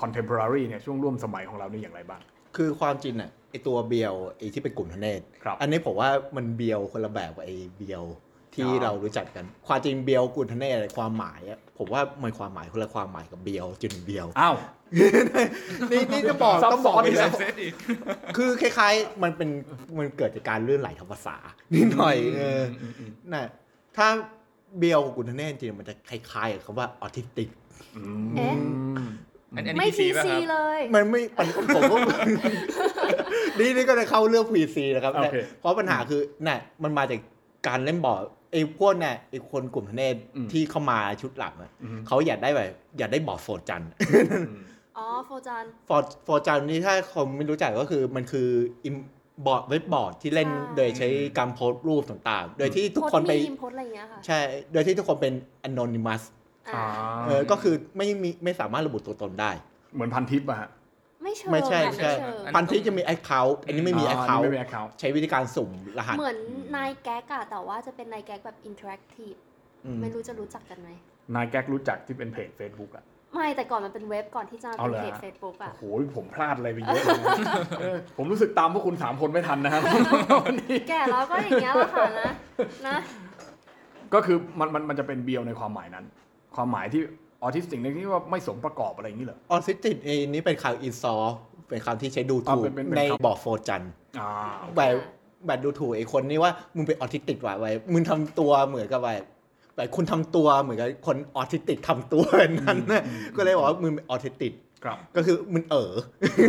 contemporary เนี่ยช่วงร่วมสมัยของเรานี่อย่างไรบ้าง คือความจริงอะไอตัวเบียวไอที่เป็นกลุ่มทเนศครับอันนี้ผมว่ามันเบียวคนละแบบกับไอเบียวที่อ๋อเรารู้จักกัน ความจริงเบียวกุลทเนศความหมายอะผมว่ามันความหมายคนละความหมายกับเบียวจุนเบียวอ้าวนี่นี่จะบอกซับต้องบอกซ้อนไปอีกแล้แล้ววเซตอีกคือคล้ายๆ มันเป็นมันเกิดจากการลื่นไหลทางภาษานิดหน่อยเออน่ะถ้าเบียวกุลทเนศจริงๆมันจะคล้ายๆกับคำว่าออทิสติกเอ๊ะอันอันนี้ไม่พีพีซีป่ะซีครับเลย มันไม่ปันผมก็นี่นี่ก็จะเข้าเรื่อง PC นะครับโอเคเพราะปัญหาคือน่ะมันมาจากการเล่นบอร์ดไอ้พวกเนี่ยไอ้คนกลุ่มทเนศอืมที่เข้ามาชุดหลังอะอืมเขาอยากได้แบบอยากได้บอร์ด 4chanอ๋อ 4chanฟอร์ 4chan นี่ถ้าคนไม่รู้จักก็คือมันคือ imageboard เว็บบอร์ดที่เล่นใช่โดยใช้การโพสต์รูปต่างๆ โดยที่ทุกคนไปมีมโพสอะไรอย่างเงี้ยค่ะใช่ โดยที่ทุกคนเป็น anonymous อ่า เออก็คือไม่มีไม่สามารถระบุตัวตนได้ เหมือนพันทิปอะฮะ ไม่เชิงไม่ใช่อะใช่เชิงพันทิปจะมี account อันนี้ไม่มีอ๋อ account ไม่มี account ใช้วิธีการสุ่มรหัส เหมือนนายแก๊กอะแต่ว่าจะเป็น 9GAG แบบ interactiveอืมไม่รู้จะรู้จักกันไหม9GAG รู้จักที่เป็นเพจ Facebook อะไม่แต่ก่อนมันเป็นเว็บก่อนที่จะมาเอาเป็นเหรอเพจ Facebook อะโอ้โหผมพลาดอะไรไปเยอะเลยนะเออผมรู้สึกตามพวกคุณสามคนไม่ทันนะครับวันนี้แก่แล้วก็อย่างเงี้ยแหละค่ะนะนะ ก็คือมันมันมันจะเป็นเบียวในความหมายนั้น ความหมายที่ออทิสติกในที่ว่าไม่สมประกอบอะไรอย่างนี้เหรอออทิสติกเองนี่เป็นคำ insult เป็นคำที่ใช้ดูอ๋อถูกเป็นเป็นเป็นในคำบอร์ด 4chan อ่าแบบแบบดูถูกไอ้คนนี่ว่ามึงเป็นออทิสติกว่ะไว้มึงทำตัวเหมือนกับแบบแบบคุณทำตัวเหมือนกับคนออทิสติกทำตัวแบบนั้นนะก็เลยบอกว่ามึงเป็นออทิสติกครับก็คือมึงเออ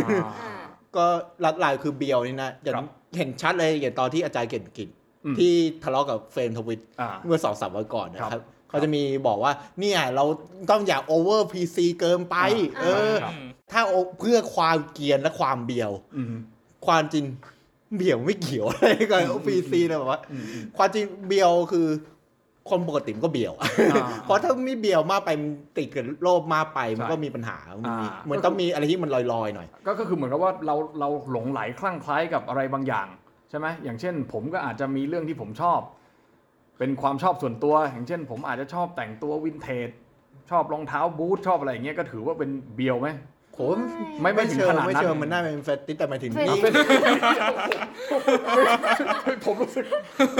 อ่าก็ลัดลายคือเบียวนี่นะอย่างครับเห็นชัดเลยอย่างตอนที่อาจารย์เก่งกิจอืมที่ทะเลาะกับเฟรมทวิตอ่าเมื่อสองสามวันก่อนนะคครัรับบ เขาจะมีบอกว่าเนี่ยเราต้องอย่า over PC เกินไปอ่าเออครับถ้าโอเพื่อความเกรียนและความเบียวอืมความจริงเบียวไม่เกี่ยวอะไรกับอืมพีซีเลยแบบว่าอืมอืมความจริงเบียวคือคนปกติมันก็เบียวอ่าเพราะถ้าไม่เบียวมากไปมันติดกับโลภมากไปมันใช่ก็มีปัญหามันมีอ่าเหมือนต้องมีอะไรที่มันลอยๆหน่อยก็ก็คือเหมือนกับว่าเราเราหลงไหลคลั่งไคล้ายกับอะไรบางอย่าง ใช่ไหมอย่างเช่น ผมก็อาจจะมีเรื่องที่ผมชอบ เป็นความชอบส่วนตัว อย่างเช่น ผมอาจจะชอบแต่งตัววินเทจชอบรองเท้าบูทชอบอะไรอย่างเงี้ยก็ถือว่าเป็นเบียวไหมผมไม่ไม่ถึงเชิขงนาดนั้นไม่เชิงมันน่าเป็นเฟติสแต่หมายถึงเฟตินี่ชผมรู้สึก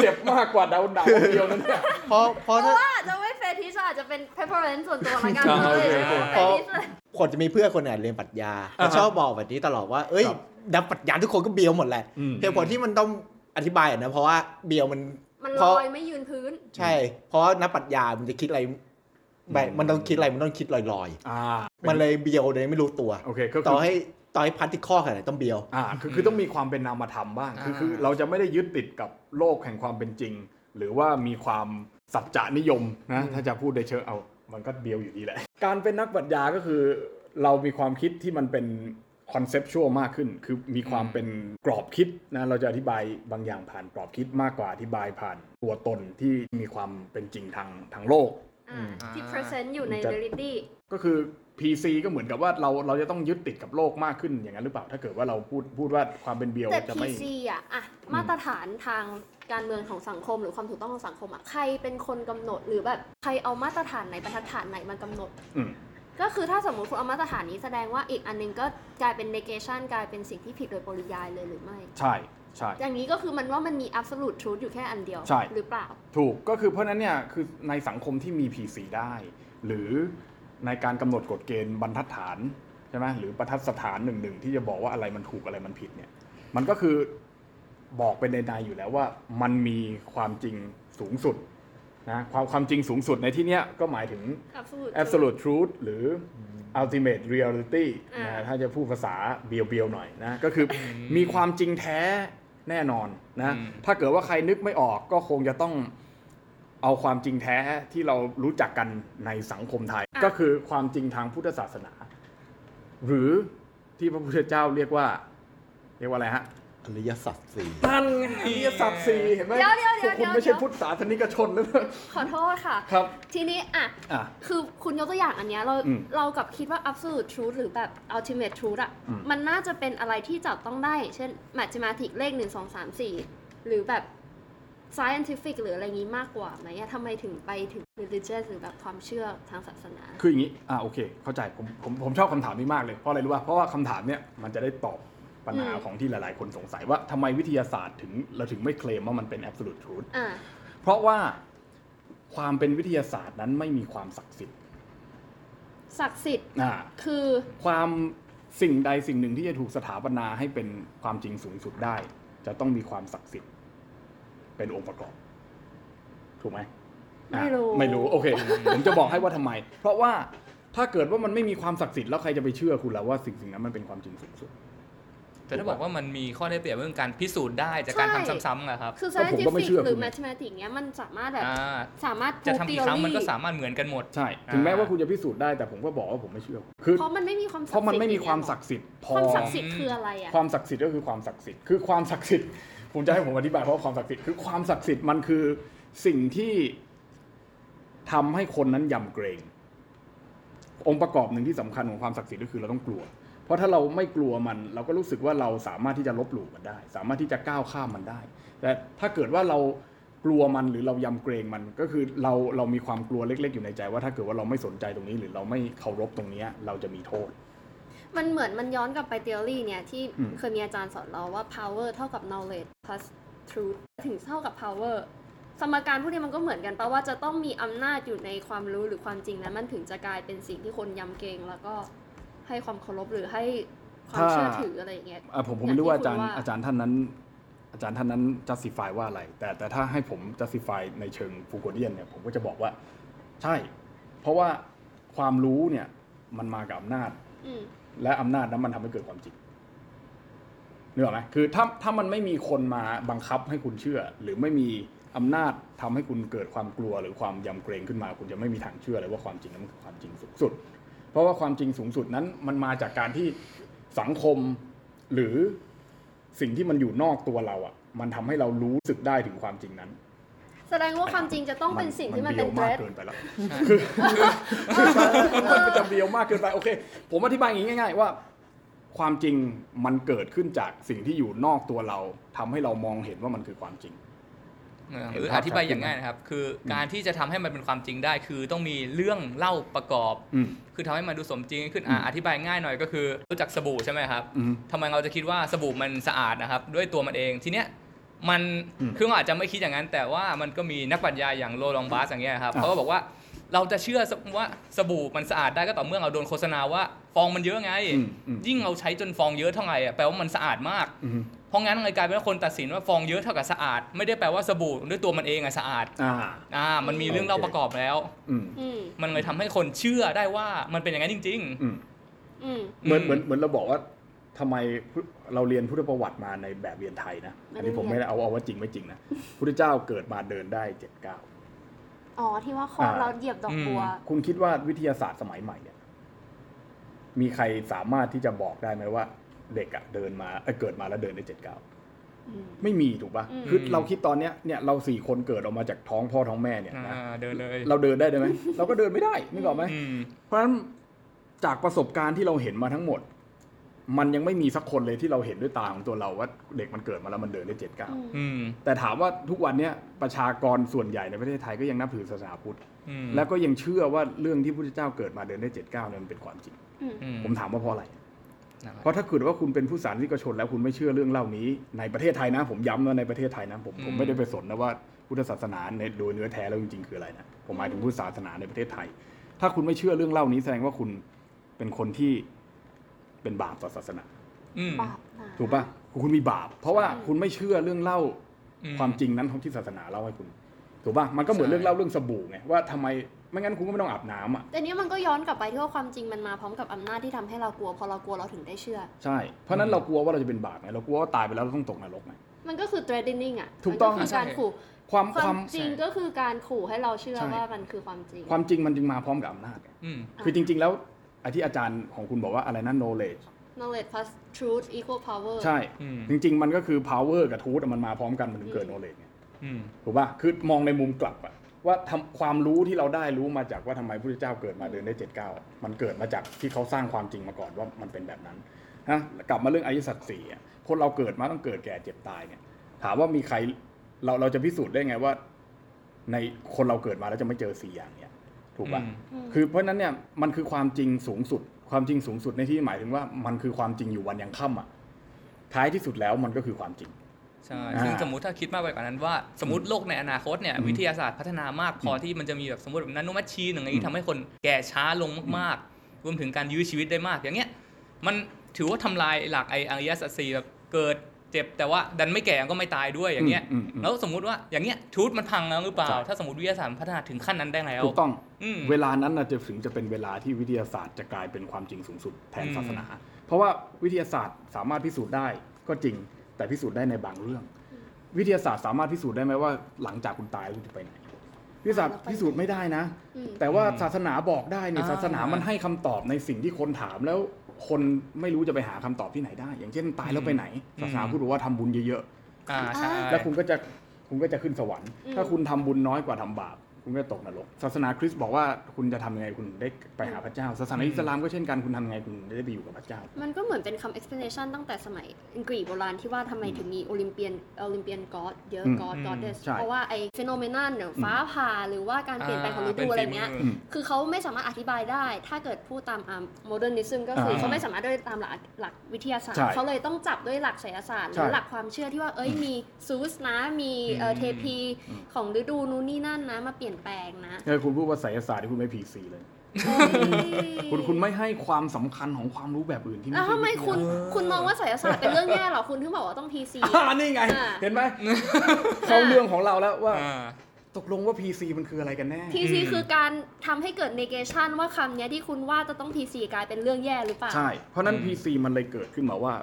เจ็บมากกว่าเดาเดาเดียวนั่นเนี่ยเพราะเพราะถ้าอาจจะไม่เฟทิชอาจจะเป็น preference ส่วนตัวละกันอ่าเลยโอเคโอเคเฟทิชเลยคนจะมีเพื่อนคนเนี่ยเรียนปรัชญาอ่าฮะเขาชอบบอกแบบนี้ตลอดว่าเอ้ยครับนักปรัชญาทุกคนก็เบียวหมดแหละอืมเหตุผลที่มันต้องอธิบายอะนะเพราะว่าเบียวมัน มันเพลราะอยไม่ยืนพื้น ใช่ เพราะนักปรัชญามันจะคิดอะไรแบบมันต้องคิดอะไรมันต้องคิดลอยอ่าๆมันเลยเบียวเลยไม่รู้ตัวโอเคก็ต่คืออให้ต่อให้พันที่ข้อขนาดไหนต้องเบียวอ่าคือคือต้องมีความเป็นนามธรรมบ้างคืออ่าคือเราจะไม่ได้ยึดติดกับโลกแห่งความเป็นจริง หรือว่ามีความสัจจะนิยมนะถ้าจะพูดในเชิงเอา มันก็เบียวอยู่ดีแหละ การเป็นนักปรัชญาก็คือ เรามีความคิดที่มันเป็น คอนเซปชวลมากขึ้น คือมีความเป็นกรอบคิดนะเราจะอธิบายบางอย่างผ่านกรอบคิดมากกว่าอธิบายผ่านตัวตนที่มีความเป็นจริงทางทางโลกอ่าที่ present อยู่ในจะ reality ก็คือ PC ก็เหมือนกับว่าเราเราจะต้องยึดติดกับโลกมากขึ้นอย่างนั้นหรือเปล่า ถ้าเกิดว่าเราพูดพูดว่าความเป็นเบียวแต่จะไม่ PC อะอะมาตรฐานทางการเมืองของสังคมหรือความถูกต้องของสังคมอะใครเป็นคนกำหนดหรือแบบใครเอามาตรฐานไหนบรรทัดฐานไหนมากำหนดอืม ก็คือถ้าสมมติคุณเอามาตรฐานนี้แสดงว่าอีกอันหนึงก็กลายเป็น negation กลายเป็นสิ่งที่ผิดโดยปริยายเลยหรือไม่ ใช่ใช่อย่างนี้ก็คือมันว่ามันมี absolute truth อยู่แค่อันเดียว ใช่ หรือเปล่า ถูกก็คือเพราะฉะนั้นเนี่ยคือในสังคมที่มี PC ได้ หรือในการกำหนดกฎเกณฑ์บรรทัดฐานใช่ไหมหรือประทัดสถานหนึ่งหนึ่งที่จะบอกว่าอะไรมันถูกอะไรมันผิดเนี่ย มันก็คือบอกเป็นในในๆอยู่แล้วว่ามันมีความจริงสูงสุด นะความความจริงสูงสุดในที่เนี้ยก็หมายถึง absolute truth absolute truth หรือ ultimate reality อ่านะถ้าจะพูดภาษาเบียวๆหน่อยนะก็คือมีความจริงแท้แน่นอนนะอืมถ้าเกิดว่าใครนึกไม่ออกก็คงจะต้องเอาความจริงแท้ที่เรารู้จักกันในสังคมไทย ก็คือความจริงทางพุทธศาสนา หรือที่พระพุทธเจ้าเรียกว่า เรียกว่าอะไรฮะ อริยสัจสี่นั่นไงอริยสัจสี่เห็นไหมเดี๋ยวเดี๋ยวพวกคุณเดี๋ยวไม่ใช่เดี๋ยว พุทธศาสนิกชนนะ ขอโทษค่ะ ครับทีนี้อะ อะคือคุณยกตัวอย่างอันเนี้ยเราอืมเรากับคิดว่า absolute truth หรือแบบ ultimate truth อะอืม มันน่าจะเป็นอะไรที่จับต้องได้ เช่น mathematics เลข 1 2 3 4 หรือแบบ scientific หรืออะไรงี้มากกว่าไหมอะทำไมถึงไปถึง religious หรือแบบความเชื่อทางศาสนา คืออย่างนี้ อ่าโอเค เข้าใจ ผม ผม ผมชอบคำถามนี้มากเลย เพราะอะไรรู้ป่ะ เพราะว่าคำถามเนี้ยมันจะได้ตอบ ปัญหาอืมของที่หลาย ๆ คนสงสัยว่าทำไมวิทยาศาสตร์ถึงเราถึงไม่เคลมว่ามันเป็น absolute truth อ่าเพราะว่าความเป็นวิทยาศาสตร์นั้นไม่มีความศักดิ์สิทธิ์ศักดิ์สิทธิ์อ่า คือ ความสิ่งใดสิ่งหนึ่งที่จะถูกสถาปนาให้เป็นความจริงสูงสุดได้ จะต้องมีความศักดิ์สิทธิ์ เป็นองค์ประกอบ ถูกไหมอะไม่รู้ ไม่รู้โอเค ผมจะบอกให้ว่าทำไม เพราะว่าถ้าเกิดว่ามันไม่มีความศักดิ์สิทธิ์แล้วใครจะไปเชื่อคุณล่ะว่าสิ่งสิ่งนั้นมันเป็นความจริงสูงสุด แต่ถ้าบอกว่ามันมีข้อได้เปรียบเรื่องการพิสูจน์ได้จากการทำซ้ำๆอะครับ คือก็ผมก็ไม่ scientific เชื่อหรือ คุณ mathematics เนี้ยมันสามารถแบบอ่าสามารถ จะ prove ทำกี่ครั้ง theory มันก็สามารถเหมือนกันหมด ใช่ ถึงแม้อ่าว่าคุณจะพิสูจน์ได้แต่ผมก็บอกว่าผมไม่เชื่อ คือเพราะมันไม่มีความศักดิ์เพราะมันไม่มีสิทธิ์ความศักดิ์สิทธิ์พอ ความศักดิ์สิทธิ์คืออะไรอะ ความศักดิ์สิทธิ์ก็คือความศักดิ์สิทธิ์ คือความศักดิ์สิทธิ์ผมจะให้ผมอธิบายเพราะว่าความศักดิ์สิทธิ์ คือความศักดิ์สิทธิ์มันคือสิ่งที่ทำให้คนนั้นยำเกรง องค์ประกอบหนึ่งที่สำคัญของความศักดิ์สิทธิ์ก็คือเราต้องกลัวเพ ราะถ้าเราไม่กลัวมัน เราก็รู้สึกว่าเราสามารถที่จะลบหลู่มันได้ สามารถที่จะก้าวข้ามมันได้ แต่ถ้าเกิดว่าเรากลัวมันหรือเรายำเกรงมันก็คือเราเรามีความกลัวเล็ก ๆ อยู่ในใจ ว่าถ้าเกิดว่าเราไม่สนใจตรงนี้ หรือเราไม่เคารพตรงเนี้ยเราจะมีโทษ มันเหมือนมันย้อนกลับไป theory เนี่ยที่อืมเคยมีอาจารย์สอนเราว่า power เท่ากับ knowledge plus truth ถึงเท่ากับ power สมการพวกนี้มันก็เหมือนกันแปลว่าจะต้องมีอำนาจอยู่ในความรู้หรือความจริงนั้นมันถึงจะกลายเป็นสิ่งที่คนยำเกรงแล้วก็ ให้ความเคารพหรือให้ความเชื่อถืออะไรอย่างเงี้ยอะผมผมไม่รู้ว่าอาจารย์อย่างที่คุณว่าอาจารย์ท่านนั้น อาจารย์ท่านนั้น justify ว่าอะไร แต่แต่ถ้าให้ผม justify ในเชิงฟูโกเดียนเนี่ยผมก็จะบอกว่า ใช่ เพราะว่าความรู้เนี่ย มันมากับอำนาจอืมและอำนาจนั้นมันทำให้เกิดความจริงเนื้ออกไหมคือถ้าถ้ามันไม่มีคนมาบังคับให้คุณเชื่อ หรือไม่มีอำนาจทำให้คุณเกิดความกลัวหรือความยำเกรงขึ้นมา คุณจะไม่มีทางเชื่อเลยว่าความจริงนั้นมันคือความจริงสูงสุด เพราะว่าความจริงสูงสุดนั้นมันมาจากการที่สังคมหรือสิ่งที่มันอยู่นอกตัวเราอะ มันทำให้เรารู้สึกได้ถึงความจริงนั้น แสดงว่าความจริงจะต้องเป็นสิ่งที่มันเป็นเบียวมาก threat เกินไปแล้วคือมันจะเบียวมากเกินไปโอเค ผมอธิบายอย่างนี้ง่าย ๆ ว่า ความจริงมันเกิดขึ้นจากสิ่งที่อยู่นอกตัวเราทำให้เรามองเห็นว่ามันคือความจริงเออเห็นหรือภาพอธิบายชัดอย่างง่ายนะครับ คือการที่จะทำให้มันเป็นความจริงได้ คือต้องมีเรื่องเล่าประกอบอืมคือทำให้มันดูสมจริงขึ้นอะอืมอธิบายง่ายหน่อยก็คือ รู้จักสบู่ใช่ไหมครับอืมทำไมเราจะคิดว่าสบู่มันสะอาดนะครับด้วยตัวมันเองทีเนี้ยมันอืมคือเราอาจจะไม่คิดอย่างนั้น แต่ว่ามันก็มีนักปรัชญาอย่างโรลองบาสอย่างเงี้ยครับอ่าเขาก็บอกว่า เราจะเชื่อว่าสบู่มันสะอาดได้ก็ต่อเมื่อเราโดนโฆษณาว่าฟองมันเยอะไง อืมอืม ยิ่งเราใช้จนฟองเยอะเท่าไหร่อะแปลว่ามันสะอาดมาก อืมเพราะงั้นเลยกลายเป็นว่าคนตัดสินว่าฟองเยอะเท่ากับสะอาด ไม่ได้แปลว่าสบู่ด้วยตัวมันเองอะสะอาดอ่าอ่ามันมีเรื่องเล่าประกอบแล้ว อืมอืมมันเลยทำให้คนเชื่อได้ว่ามันเป็นอย่างนั้นจริง อืมอืมเหมือนเหมือนเหมือนเราบอกว่าทำไมเราเรียนพุทธประวัติมาในแบบเรียนไทยนะไม่ได้อันนี้ผมไม่ได้เอาเอาว่าจริงไม่จริงนะพุทธเจ้าเกิดมาเดินได้เจ็ดเก้า อ๋อที่ว่าคออ่าเราเหยียบดอกบัว คุณคิดว่าวิทยาศาสตร์สมัยใหม่เนี่ย มีใครสามารถที่จะบอกได้ไหมว่า เด็กอะเดินมาเอ้ยเกิดมาแล้วเดินได้เจ็ดเก้าอืมไม่มีถูกปะอืมคือเราคิดตอนเนี้ยเนี่ยเราสี่คนเกิดออกมาจากท้องพ่อท้องแม่เนี่ยๆนะอ่าเดินเลย เราเดินได้ไหมเราก็เดินไม่ได้นึกออกไหมอืมเพราะฉะนั้นจากประสบการณ์ที่เราเห็นมาทั้งหมด มันยังไม่มีสักคนเลยที่เราเห็นด้วยตาของตัวเราว่าเด็กมันเกิดมาแล้วมันเดินได้เจ็ดเก้าอืมอืมแต่ถามว่าทุกวันเนี้ยประชากรส่วนใหญ่ในประเทศไทยก็ยังนับถือศาสนาพุทธอืมแล้วก็ยังเชื่อว่าเรื่องที่พระพุทธเจ้าเกิดมาเดินได้เจ็ดเก้าเนี่ยมันเป็นความจริงอืมอืมผมถามว่าเพราะอะไรนะครับเพราะถ้าเกิดว่าคุณเป็นผู้สาธารนิกชนแล้วคุณไม่เชื่อเรื่องเล่านี้ ในประเทศไทยนะ ผมย้ำนะในประเทศไทยนะผมผมไม่ได้ไปสนนะว่าพุทธศาสนาในโดยเนื้อแท้แล้วจริงๆคืออะไรนะผมหมายถึงพุทธศาสนาในประเทศไทย ถ้าคุณไม่เชื่อเรื่องเล่านี้แสดงว่าคุณเป็นคนที่ เป็นบาปต่อศาสนา อืม บาปหนาถูกปะคุณมีบาป เพราะว่าคุณไม่เชื่อเรื่องเล่าอืมความจริงนั้นของที่ศาสนาเล่าให้คุณ ถูกปะมันก็เหมือนใช่เรื่องเล่าเรื่องสบู่ไงว่าทำไมไม่งั้นคุณก็ไม่ต้องอาบน้ำอะแต่เนี้ยมันก็ย้อนกลับไปที่ว่าความจริงมันมาพร้อมกับอำนาจที่ทำให้เรากลัว พอเรากลัวเราถึงได้เชื่อ ใช่เพราะฉะนั้นเรากลัวว่าเราจะเป็นบาปไงเรากลัวว่าตายไปแล้วเราต้องตกนรกไง มันก็คือ threatening อะถูกต้อง มันคือการขู่ความควาความมจริงก็คือการขู่ให้เราเชื่อใช่ ว่ามันคือความจริง ความจริงมันจึงมาพร้อมกับอำนาจไง อืม คือจริงๆ แล้ว ไอ้ที่อาจารย์ของคุณบอกว่าอะไรนะ knowledge knowledge plus truth equal power ใช่ อืม จริง ๆ มันก็คือ power กับ truth อะมันมาพร้อมกันมันถึงเกิด knowledge ไงอืม ถูกป่ะคือมองในมุมกลับอะว่าทำความรู้ที่เราได้รู้มาจากว่าทำไมพระพุทธเจ้าเกิดมาเดินได้เจ็ดเก้ามันเกิดมาจากที่เขาสร้างความจริงมาก่อนว่ามันเป็นแบบนั้นนะกลับมาเรื่องอริยสัจสี่อะคนเราเกิดมาต้องเกิดแก่เจ็บตายเนี่ยถามว่ามีใครเราเราจะพิสูจน์ได้ไงว่า ในคนเราเกิดมาแล้วจะไม่เจอสี่อย่างเนี่ย ถูกป่ะอืมคือเพราะฉะนั้นเนี่ยมันคือความจริงสูงสุด ความจริงสูงสุดในที่หมายถึงว่ามันคือความจริงอยู่วันยังค่ำอะท้ายที่สุดแล้วมันก็คือความจริงใช่อ่าซึ่งสมมติถ้าคิดมากไปกว่านั้นว่า สมมติโลกในอนาคตเนี่ยอืมวิทยาศาสตร์พัฒนามากพอที่มันจะมีแบบสมมติแบบ nanomachine อย่างนี้อืมทำให้คนแก่ช้าลงมากๆ รวมถึงการยื้อชีวิตได้มากอย่างเงี้ยมันถือว่าทำลายหลักไออริยสัจสี่แบบเกิด เจ็บแต่ว่าดันไม่แก่ก็ไม่ตายด้วยอย่างเงี้ยอืมอืมแล้วสมมุติว่าอย่างเงี้ยทูตมันพังแล้วหรือเปล่าใช่ถ้าสมมติวิทยาศาสตร์มันพัฒนาถึงขั้นนั้นได้แล้วถูกต้องอืมเวลานั้นน่ะจะถึงจะเป็นเวลาที่วิทยาศาสตร์จะกลายเป็นความจริงสูงสุดแทนอืมศาสนา เพราะว่าวิทยาศาสตร์สามารถพิสูจน์ได้ก็จริง แต่พิสูจน์ได้ในบางเรื่อง วิทยาศาสตร์สามารถพิสูจน์ได้ไหมว่าหลังจากคุณตายคุณจะไปไหนวิทยาศาสตร์พิสูจน์ไม่ได้นะอืมแต่ว่าศาสนาบอกได้นี่อ่าศาสนามันให้คำตอบในสิ่งที่คนถามแล้ว คนไม่รู้จะไปหาคำตอบที่ไหนได้ อย่างเช่นตายแล้วไปไหนศาสนาพูดบอกว่าทำบุญเยอะอ่าใช่ๆแล้วคุณก็จะคุณก็จะขึ้นสวรรค์อืมถ้าคุณทำบุญน้อยกว่าทำบาป คุณก็ตกนรกศาสนาคริสต์บอกว่าคุณจะทำยังไงคุณถึงได้ไปหาพระเจ้า ศาสนาอิสลามก็เช่นกันคุณทำยังไงคุณถึงได้ไปอยู่กับพระเจ้า มันก็เหมือนเป็นคำ explanation ตั้งแต่สมัยอังกฤษโบราณที่ว่าทำไมถึงมี Olympian Olympian god เยอะอืม god อืม goddess ใช่เพราะว่าไอ้ phenomenon เนี่ยฟ้าผ่าหรือว่าการเปลี่ยนแปลงของฤดูอะไรเงี้ยป็นฝีอืมืมคือเขาไม่สามารถอธิบายได้ ถ้าเกิดพูดตามอ่า modernism ก็คืออ่าเขาไม่สามารถด้วยตามหลักหลักวิทยาศาสตร์ใช่เขาเลยต้องจับด้วยหลักไสยศาสตร์ใช่หรือหลักความเชื่อที่ว่าเอ้ยมีซูสนะมีเอ่ออืมเทพีของฤดูนู้นนี่นั่นนะมาเปลี่ยนแปลงนะเออคุณพูดว่าไสยศาสตร์ที่คุณไม่พีซีเลยโอ้ยคุณคุณไม่ให้ความสำคัญของความรู้แบบอื่นที่แล้วใช่ทำไมวิทยาคุณคุณมองว่าไสยศาสตร์เป็นเรื่องแย่เหรอคุณถึงบอกว่าต้องพีซี อ่านี่ไง อ่า เห็นไหมเข้าเรื่องของเราแล้วว่า อ่า ตกลงว่า PC มันคืออะไรกันแน่พีซีอืม คือการทำให้เกิด negation ว่าคำเนี้ยที่คุณว่าจะต้องพีซีกลายเป็นเรื่องแย่หรือเปล่า ใช่ เพราะฉะนั้น อืม PC มันเลยเกิดขึ้นมาว่า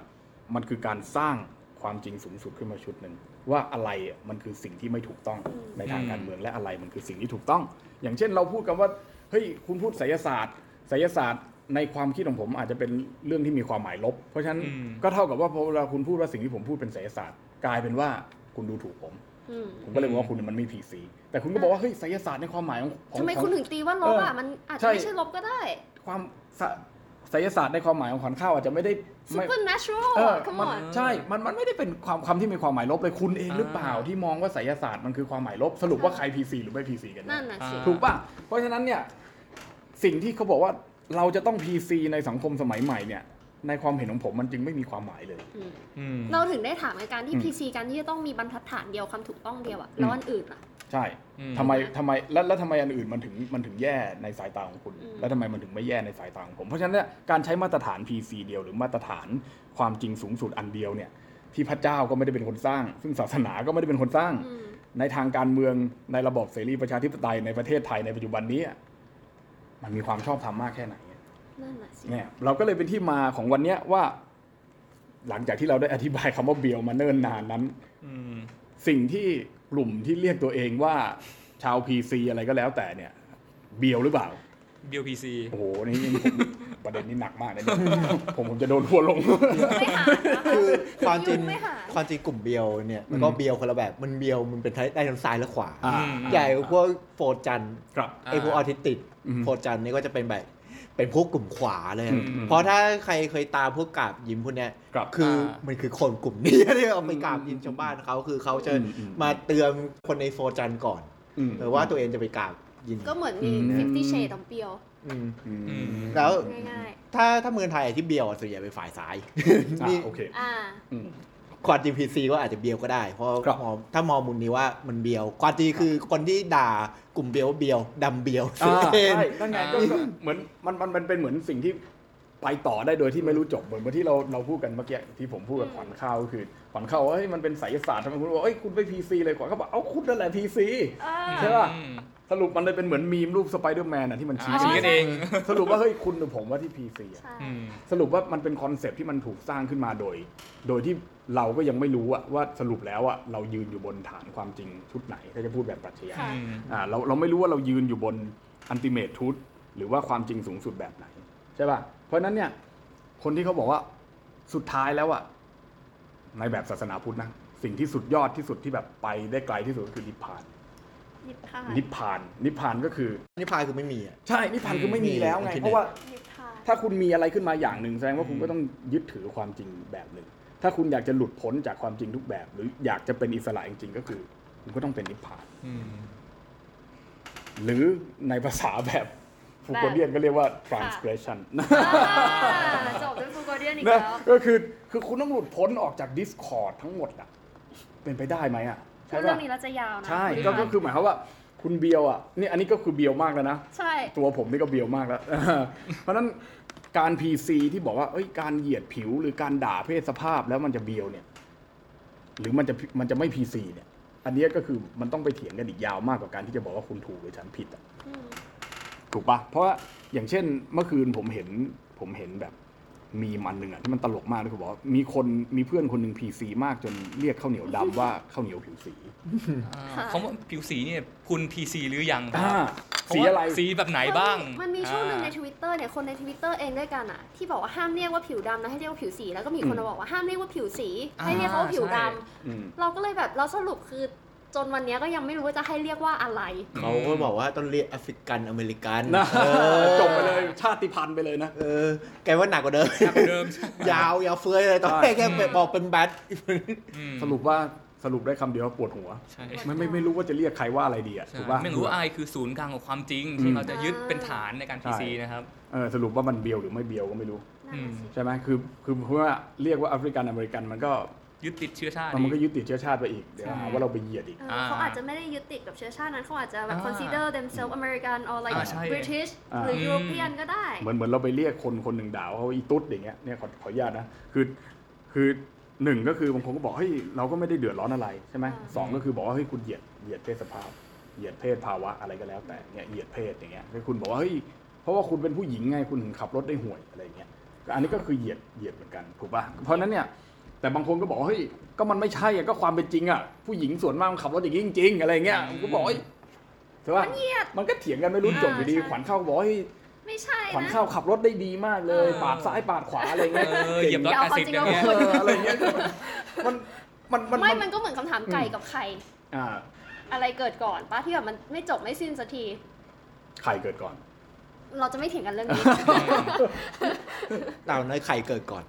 มันคือการสร้างความจริงสูงสุดขึ้นมาชุดหนึ่ง ว่าอะไรอะมันคือสิ่งที่ไม่ถูกต้องอืมในทางการเมืองและอะไรมันคือสิ่งที่ถูกต้อง อย่างเช่นเราพูดกันว่าเฮ้ยคุณพูดไสยศาสตร์ไสยศาสตร์ในความคิดของผมอาจจะเป็นเรื่องที่มีความหมายลบ เพราะฉะนั้นอืมก็เท่ากับว่าพอเวลาคุณพูดว่าสิ่งที่ผมพูดเป็นไสยศาสตร์กลายเป็นว่าคุณดูถูกผมอืมผมก็เลยบอกว่าคุณมันไม่ PC แต่คุณก็บอกว่าเฮ้ยไสยศาสตร์ในความหมายของของทำไมของคุณถึงตีว่าลบอะเออมันอาจใช่จะไม่ใช่ลบก็ได้ ความสะ ไสยศาสตร์ในความหมายของขวัญข้าวอาจจะไม่ได้ไม่ supernatural เออ come มัน on ใช่ มัน มันไม่ได้เป็นความคำที่มีความหมายลบเลยคุณเองหรือเปล่า อ่า ที่มองว่าไสยศาสตร์มันคือความหมายลบ สรุปว่าใคร PC หรือไม่ PC กันแนั่นน่ะสิอ่าถูกป่ะ เพราะฉะนั้นเนี่ยสิ่งที่เขาบอกว่าเราจะต้อง PC ในสังคมสมัยใหม่เนี่ยในความเห็นของผมมันจึงไม่มีความหมายเลย อืมอืมเราถึงได้ถามในการที่ อืม PC การที่จะต้องมีบรรทัดฐานเดียวคำถูกต้องเดียวอะอืมแล้วอันอื่นอะ ใช่อืมทำไมทำไมแล้วแล้วทำไมอันอื่นมันถึงมันถึงแย่ในสายตาของคุณอืมแล้วทำไมมันถึงไม่แย่ในสายตาของผม เพราะฉะนั้นเนี่ยการใช้มาตรฐาน PC เดียวหรือมาตรฐานความจริงสูงสุดอันเดียวเนี่ยที่พระเจ้าก็ไม่ได้เป็นคนสร้าง ซึ่งศาสนาก็ไม่ได้เป็นคนสร้างอืมในทางการเมืองในระบบเสรีประชาธิปไตยในประเทศไทยในปัจจุบันนี้อะมันมีความชอบธรรมมากแค่ไหนนั่นน่ะสิเนี่ยเราก็เลยเป็นที่มาของวันเนี้ยว่า หลังจากที่เราได้อธิบายคำว่าเบียวมาเนิ่นนานนั้นอืมสิ่งที่ กลุ่มที่เรียกตัวเองว่าชาว PC อะไรก็แล้วแต่เนี่ย เบียวหรือเปล่าบิล PC โอ้โหนี่นี่ผมประเด็นนี้หนักมากนะเนี่ยผมผมจะโดนทัวร์ลง ไม่หานะคะคือความจริงไม่หาความจริงกลุ่มเบียวเนี่ยมันก็อืมเบียวคนละแบบมันเบียวมันเป็นได้ทั้งซ้ายและขวา อ่า ใหญ่กว่าพวก 4chan ครับ ไอพวกออทิสติกอืม 4chan นี่ก็จะเป็นแบบ เป็นพวกกลุ่มขวาเลย อืมอืมเพราะถ้าใครเคยตามพวกกราบยิมพวกเนี้ยครับคืออามันคือคนกลุ่มนี้ ที่เอาไปกราบยิมชาวบ้านเขาคือเขาจะอืมอืม มาเตือนคนในโฟร์จันก่อนอืม หรือว่าตัวเองจะไปกราบยิมก็เหมือนมี อืม 50 shades of เปียว อืม อืมอืม แล้ว ง่ายถ้าถ้าเมืองไทยที่เบียวอะส่วนใหญ่เป็นฝ่ายซ้าย อ่านี่โอเค ๆ อ่า อืม ความจริงพีซีก็อาจจะเบียวก็ได้ เพราะครับมองถ้ามองมุมนี้ว่ามันเบียวความจริงคือคนที่ด่ากลุ่มเบียวเบียวดำเบียวอ่าเองใช่นั่นไงก็ก็เหมือนมันมันมันเป็นเหมือนสิ่งที่ ไปต่อได้โดยที่ไม่รู้จบเหมือนที่เราเราพูดกันเมื่อกี้ที่ผมพูดกับขวัญข้าวก็คือขวัญข้าวว่าเฮ้ยมันเป็นไสยศาสตร์ทำไมคุณบอกเอ้ยคุณไป PC เลยขวัญเขาบอกเอ้าคุณนั่นแหละ PC ใช่ป่ะอืมสรุปมันเลยเป็นเหมือนมีมรูปสไปเดอร์แมนอะที่มันชี้อ่าชี้กันเอง สรุปว่าเฮ้ยคุณหรือผมว่าที่ PC อะใช่อืมสรุปว่ามันเป็นคอนเซปต์ที่มันถูกสร้างขึ้นมาโดย โดยที่เราก็ยังไม่รู้อะว่าสรุปแล้วอะเรายืนอยู่บนฐานความจริงชุดไหนถ้าจะพูดแบบปรัชญาค่ะอืมอ่าเราเราไม่รู้ว่าเรายืนอยู่บน ultimate truth หรือว่าความจริงสูงสุดแบบไหนใช่ป่ะ เพราะฉะนั้นเนี่ยคนที่เขาบอกว่าสุดท้ายแล้วอะในแบบศาสนาพุทธนะสิ่งที่สุดยอดที่สุดที่แบบไปได้ไกลที่สุดก็คือนิพพาน นิพพานนิพพานนิพพานก็คือ นิพพานคือไม่มีอะ ใช่นิพพานคือไม่มีแล้วไง อืม เพราะว่านิพพานถ้าคุณมีอะไรขึ้นมาอย่างหนึ่งแสดงว่าคุณอืมก็ต้องยึดถือความจริงแบบหนึ่ง ถ้าคุณอยากจะหลุดพ้นจากความจริงทุกแบบ หรืออยากจะเป็นอิสระจริงๆก็คือ คุณก็ต้องเป็นนิพพานอืมหรือในภาษาแบบ ฟูโกเดียนก็เรียกว่า transgression อ่าจบด้วยฟูโกเดียนอีกนะแล้วก็คือคือคุณต้องหลุดพ้นออกจาก Discord ทั้งหมดอะเป็นไปได้ไหมอะพูใช่ดเรื่ปะองนี้แล้วจะยาวนะใช่คุณก็พัก็นธ์คือหมายความว่าคุณเบียวอะนี่อันนี้ก็คือเบียวมากแล้วนะ ใช่ ตัวผมนี่ก็เบียวมากแล้ว เพราะฉะนั้นการ PC ที่บอกว่าเอ้ยการเหยียดผิวหรือการด่าเพศสภาพแล้วมันจะเบียวเนี่ย หรือมันจะมันจะไม่ PC เนี่ย อันเนี้ยก็คือมันต้องไปเถียงกันอีกยาวมากกว่าการที่จะบอกว่าคุณถูกหรือฉันผิดอะอืม ถูกปะเพราะว่าอย่างเช่นเมื่อคืนผมเห็นผมเห็นแบบมีมันหนึ่งอะที่มันตลกมากเลยคือบอกว่ามีคนมีเพื่อนคนหนึ่ง PC มากจนเรียกข้าวเหนียวดำว่าข้าวเหนียวผิวสี อ่าคำว่าผิวสีเนี่ยคุณ PC หรือยังคอ่ารับสีอะไร สีแบบไหนบ้าง มันมีช่วงหนึ่งในอ่าทวิตเตอร์เนี่ยคนในทวิตเตอร์เองด้วยกันอะที่บอกว่าห้ามเรียกว่าผิวดำนะให้เรียกว่าผิวสีแล้วก็มีคนอืมมาบอกว่าห้ามเรียกว่าผิวสีอ่าให้เรียกเขาว่าผิวดำใช่อืม เราก็เลยแบบเราสรุปคือ จนวันเนี้ยก็ยังไม่รู้ว่าจะให้เรียกว่าอะไร เขาก็บอกว่าต้องเรียกแอฟริกันอเมริกันนะเออจบไปเลยชาติพันธุ์ไปเลยนะเออแกว่าหนักกว่าเดิมหนักกว่าเดิม ยาวยาวเฟ้ยเลยตอนแรกแค่ไปบอกเป็นแบทอืมสรุปว่าสรุปได้คำเดียวว่าปวดหัวใช่ไม่ไม่ไม่รู้ว่าจะเรียกใครว่าอะไรดีอะใช่ถูกป่ะไม่รู้ว่าอะไรคือศูนย์กลางของความจริงอืที่มเราจะยึดเป็นฐานในการ PC นะครับเออสรุปว่ามันเบียวหรือไม่เบียวก็ไม่รู้นั่นน่ะสิใช่ไหมคือคือเพราะว่าเรียกว่าแอฟริกันอเมริกันมันก็ ยึดติดเชื้อชาติมันก็ยึดติดเชื้อชาติไปอีกเดี๋ยวใช่หาว่าเราไปเหยียดอีกเออเขาอาจจะไม่ได้ยึดติดกับเชื้อชาตินั้นเขาอาจจะแบบอ่า consider themselves American or like อ่าใช่ British อ่าหรืออืม European ก็ได้ เหมือนเหมือนเราไปเรียกคนคนหนึ่งด่าว่าเขาอีตุ๊ดอย่างเงี้ยเนี่ยขอขออนุญาตนะคือคือหนึ่งก็คือบางคนก็บอกเฮ้ยเราก็ไม่ได้เดือดร้อนอะไรใช่ไหมอ่าสองก็คือบอกว่าเฮ้ยคุณเหยียดเหยียดเพศสภาพเหยียดเพศภาวะอะไรก็แล้วแต่เนี่ยเหยียดเพศอย่างเงี้ยคือคุณบอกว่าเฮ้ยเพราะว่าคุณเป็นผู้หญิงไงคุณถึงขับรถได้ห่วยอะไรเงี้ยก็อันนี้ก็คือเหยียดเหยียดเหมือนกันถูกป่ะเพราะฉะนั้นเนี่ย แต่บางคนก็บอกว่าเฮ้ยก็มันไม่ใช่อะก็ความเป็นจริงอะผู้หญิงส่วนมากมันขับรถอย่างนี้จริงๆอะไรเงี้ยผมก็บอกเฮ้ยใช่ป่ะมันเหยียด มันก็เถียงกันไม่รู้จบอยู่ดีอ่าใช่ ขวัญเข้าบอกว่าเฮ้ยไม่ใช่ขวัญนะ เข้าขับรถได้ดีมากเลย เออ ปาดซ้ายปาดขวาอะไรเงี้ยเออเหยียบร้อยเดี๋ยวแปดเอาสิบจริงอย่างเงี้ย เอออะไรเงี้ยมันมันมันไม่มันมันก็เหมือนคำถามไก่กับไข่ อ่าอะไรเกิดก่อนป้าที่แบบมันไม่จบไม่สิ้นสักทีไข่เกิดก่อน เราจะไม่เถียงกันเรื่องนี้ เต่าน้อยไข่เกิดก่อน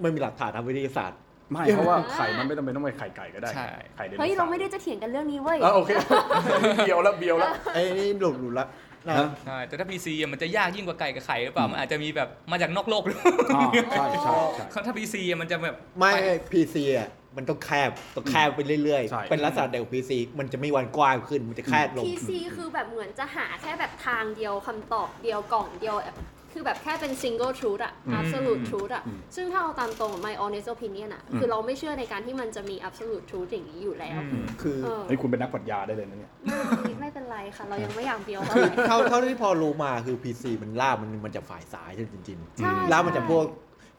ไม่มีหลักฐานทางวิทยาศาสตร์ ไม่เพราะว่าไข่มันไม่จำเป็นต้องเป็นไข่ไก่ก็ได้ใช่ ไข่เดนเฮ้ยเราไม่ได้จะเถียงกันเรื่องนี้เว้ย เออโอเค เบียวแล้วเบียวแล้ว ไอ้นี่หลุดหลุดละนะฮะ ใช่แต่ถ้า PC อะมันจะยากยิ่งกว่าไก่กับไข่หรือเปล่า มันอาจจะมีแบบมาจากนอกโลกหรืออ่าใช่ใช่ใช่ถ้า PC อะมันจะแบบไม่พีซีอะ มันต้องแคบต้องแคบไปเรื่อยใช่ ๆ เป็นลักษณะเดียวพีซีมันจะไม่วันกว้างขึ้นมันจะแคบลง PC คือแบบเหมือนจะหาแค่แบบทางเดียวคำตอบเดียวกล่องเดียว คือแบบแค่เป็น single truth อะอืม absolute truth อะอืมซึ่งถ้าเอาตามตรง my honest opinion อะอืมคือเราไม่เชื่อในการที่มันจะมี absolute truth อย่างนี้อยู่แล้วอืมคือเออ เฮ้ยคุณเป็นนักปรัชญาได้เลยนะเนี่ย ไม่ไม่เป็นไรค่ะ เรายังไม่อยากเบียวเท่าคือไหร่ เท่าเท่าที่พอรู้มาคือ PC มันล่ามันมันจะฝ่ายซ้ายจริงใช่ๆล่ามันจะพวก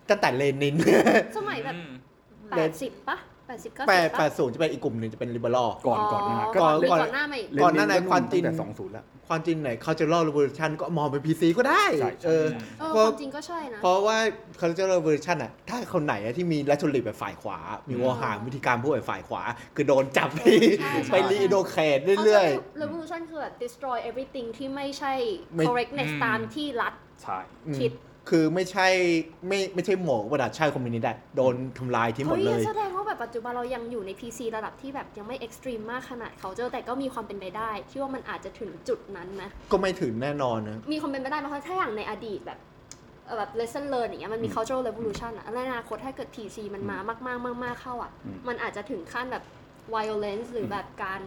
ตั้งแต่เลนิน สมัยแบบอืม แปดสิบปะแปดสิบก็แปดสิบแปปะ ดศูนย์จะเป็นอีกกลุ่มหนึ่งจะเป็นลิเบอรัล ก่อนก่อนหนะก่อนก่ก่อนอนหน้ามาอีก ก่อนหน้านั้นความจริง แต่สองศูนย์แล้ว ความจริงไหน cultural revolution ก็มองเป็น PC ก็ได้ใช่ใช่ เออ เออเพคราะวามจริงก็ใช่นะ เพราะว่า cultural revolution อะถ้าคนไหนอะที่มีรัชลิตแบบฝ่ายขวา มีวอหารวิธีการพูดแบบฝ่ายขวา คือโดนจับไปใช่ใช่ ไปรีโดเคทเรื่อย ๆ revolution คือแบบ destroy everything ที่ไม่ใช่ ไม่ correctness อืม ตามที่รัฐใช่ ๆอืมคิด คือไม่ใช่ไม่ไม่ใช่หมอกระดาษชาติคอมมิวนิสต์อะโดนทำลายทิ้งหมดเฮ้ยเลยแสดงว่าแบบปัจจุบันเรายังอยู่ใน PC ระดับที่แบบยังไม่ extreme มากขนาดเขาเจอแต่ก็มีความเป็นไปได้ ที่ว่ามันอาจจะถึงจุดนั้นนะ ก็ไม่ถึงแน่นอนนะ มีความเป็นไปได้ไหมเพราะถ้าอย่างในอดีตแบบเอ่อแบบ lesson learn อย่างเงี้ยมันมีอืม cultural revolution อะในอนาคตถ้าเกิด PC มันมามากๆมากๆเข้าอะอืมมันอาจจะถึงขั้นแบบ violence หรือแบบการ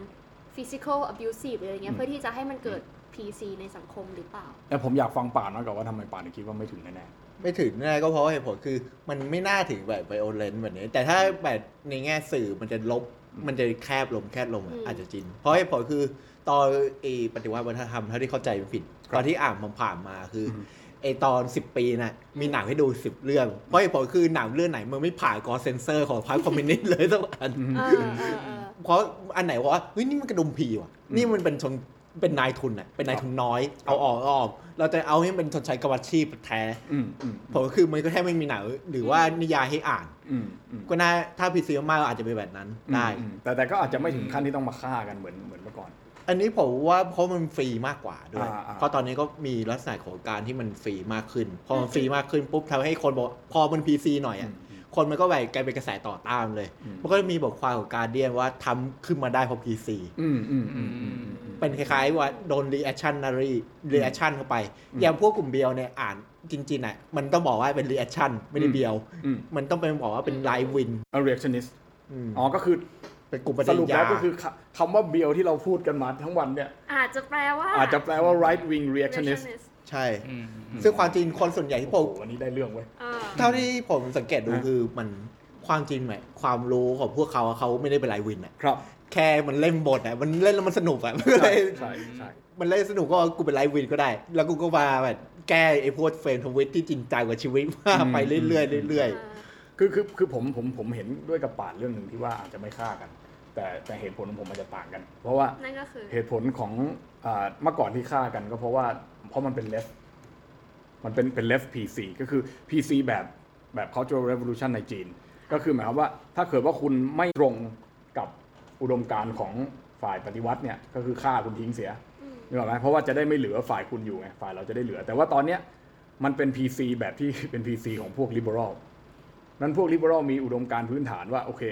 physical abusive หรืออะไรเงี้อืยมเพื่อที่จะให้มันเกิด PC ในสังคมหรือเปล่า แต่ผมอยากฟังป่านมากกว่าว่าทำไมป่านถึงคิดว่าไม่ถึงแน่ไม่ถึงแน่ก็เพราะว่าเหตุผลคือมันไม่น่าถึงแบบ violent แบบนี้ แต่ถ้าแบบในแง่สื่อมันจะลบมันจะแคบลงแคบลงอะอืม อาจจะจริง เพราะเหตุผลคือตอนไอปฏิวัติวัฒนธรรมเท่าที่เข้าใจไม่ผิดตอนที่อ่านมันผ่านมาคืออืมไอตอน 10 ปีน่ะมีหนังให้ดู 10 เรื่อง เพราะเหตุผลคือหนังเรื่องไหนมันไม่ผ่านกองเซนเซอร์ของพรรคคอมมิวนิสต์เลยสักอัน เออเออเออ เพราะอันไหนว่าเฮ้ยนี่มันกระดุมผีว่ะอืมนี่มันเป็นชน เป็นนายทุนอะเป็นนายทุนน้อย เอาออกเอาออก เราจะเอาให้มันชนชั้นกรรมอาชีพแท้ๆอืมอืมผมก็คือมันก็แค่ไม่มีหนังหรือว่านิยายให้อ่านอืมอืมก็น่าถ้าพีซีมากๆอาจจะเป็นแบบนั้นได้อืมแต่แต่ก็อาจจะไม่ถึงขั้นที่ต้องมาฆ่ากันเหมือนเหมือนเมื่อก่อน อันนี้ผมว่าเพราะมันฟรีมากกว่าด้วยอ่าอ่าเพราะตอนนี้ก็มีลักษณะของการที่มันฟรีมากขึ้น พอมันฟรีมากขึ้นปุ๊บทำให้คนบอกพอมัน PC หน่อยอะ คนมันก็แบบกลายเป็นกระแสต่อต้านเลยอืมมันก็มีบทความของ Guardian ว่าทำขึ้นมาได้เพราะ PCอืมอืมอืมอืมอืมเป็นคล้ายๆว่าโดน reactionary reaction เข้าไปอืมอย่างพวกกลุ่มเบียวเนี่ยอ่านจริงๆอะมันต้องบอกว่าเป็น reaction ไม่ได้เบียวอืมมันต้องเป็นบอกว่าเป็น right wing a reactionist อืมอ๋อก็คือเป็นกลุ่มประสเด็นรุปยาแล้วก็คือคำว่าเบียวที่เราพูดกันมาทั้งวันเนี่ย อาจจะแปลว่า อาจจะแปลว่า right wing reactionist reactionist ใช่ อืมซึ่งความจริงคนส่วนใหญ่ที่ผโอ้มโหวันนี้ได้เรื่องเว้ย อ่าเท่าที่ผมสังเกตดูฮะ คือมันความจริงไหมความรู้ของพวกเขาอะเขาไม่ได้เป็นไรวินอะครับ แค่มันเล่นบทอะมันเล่นแล้วมันสนุกอะมันก็เลใช่ยใช่ใช่มันเล่นสนุกก็กูเป็นไลฟ์วินก็ได้ แล้วกูก็มาแบบแก้ไอ้พวกเฟรนทวิตที่จริงจังกับชีวิตมาไปเรื่อยๆเรื่อยคือคือคือผมผมผมเห็นด้วยกับป่านเรื่องหนึ่งที่ว่าอาจจะไม่ฆ่ากัน แต่แต่เหตุผลของผมมันจะต่างกัน เพราะว่า นั่นก็คือ เหตุผลของอ่าเมื่อก่อนที่ฆ่ากันก็เพราะว่าเพ ราะมันเป็น left มันเป็นเป็น left PC ก็คือ PC แบบแบบ cultural revolution ในจีน ก็คือหมายความว่าถ้าเกิดว่าคุณไม่ตรงกับอุดมการณ์ของฝ่ายปฏิวัติเนี่ยก็คือฆ่าคุณทิ้งเสียอืมนึกออกไหมเพราะว่าจะได้ไม่เหลือฝ่ายคุณอยู่ไงฝ่ายเราจะได้เหลือ แต่ว่าตอนเนี้ยมันเป็น PC แบบที่เป็น PC ของพวก liberal นั้นพวก liberal มีอุดมการณ์พื้นฐานว่าโอเค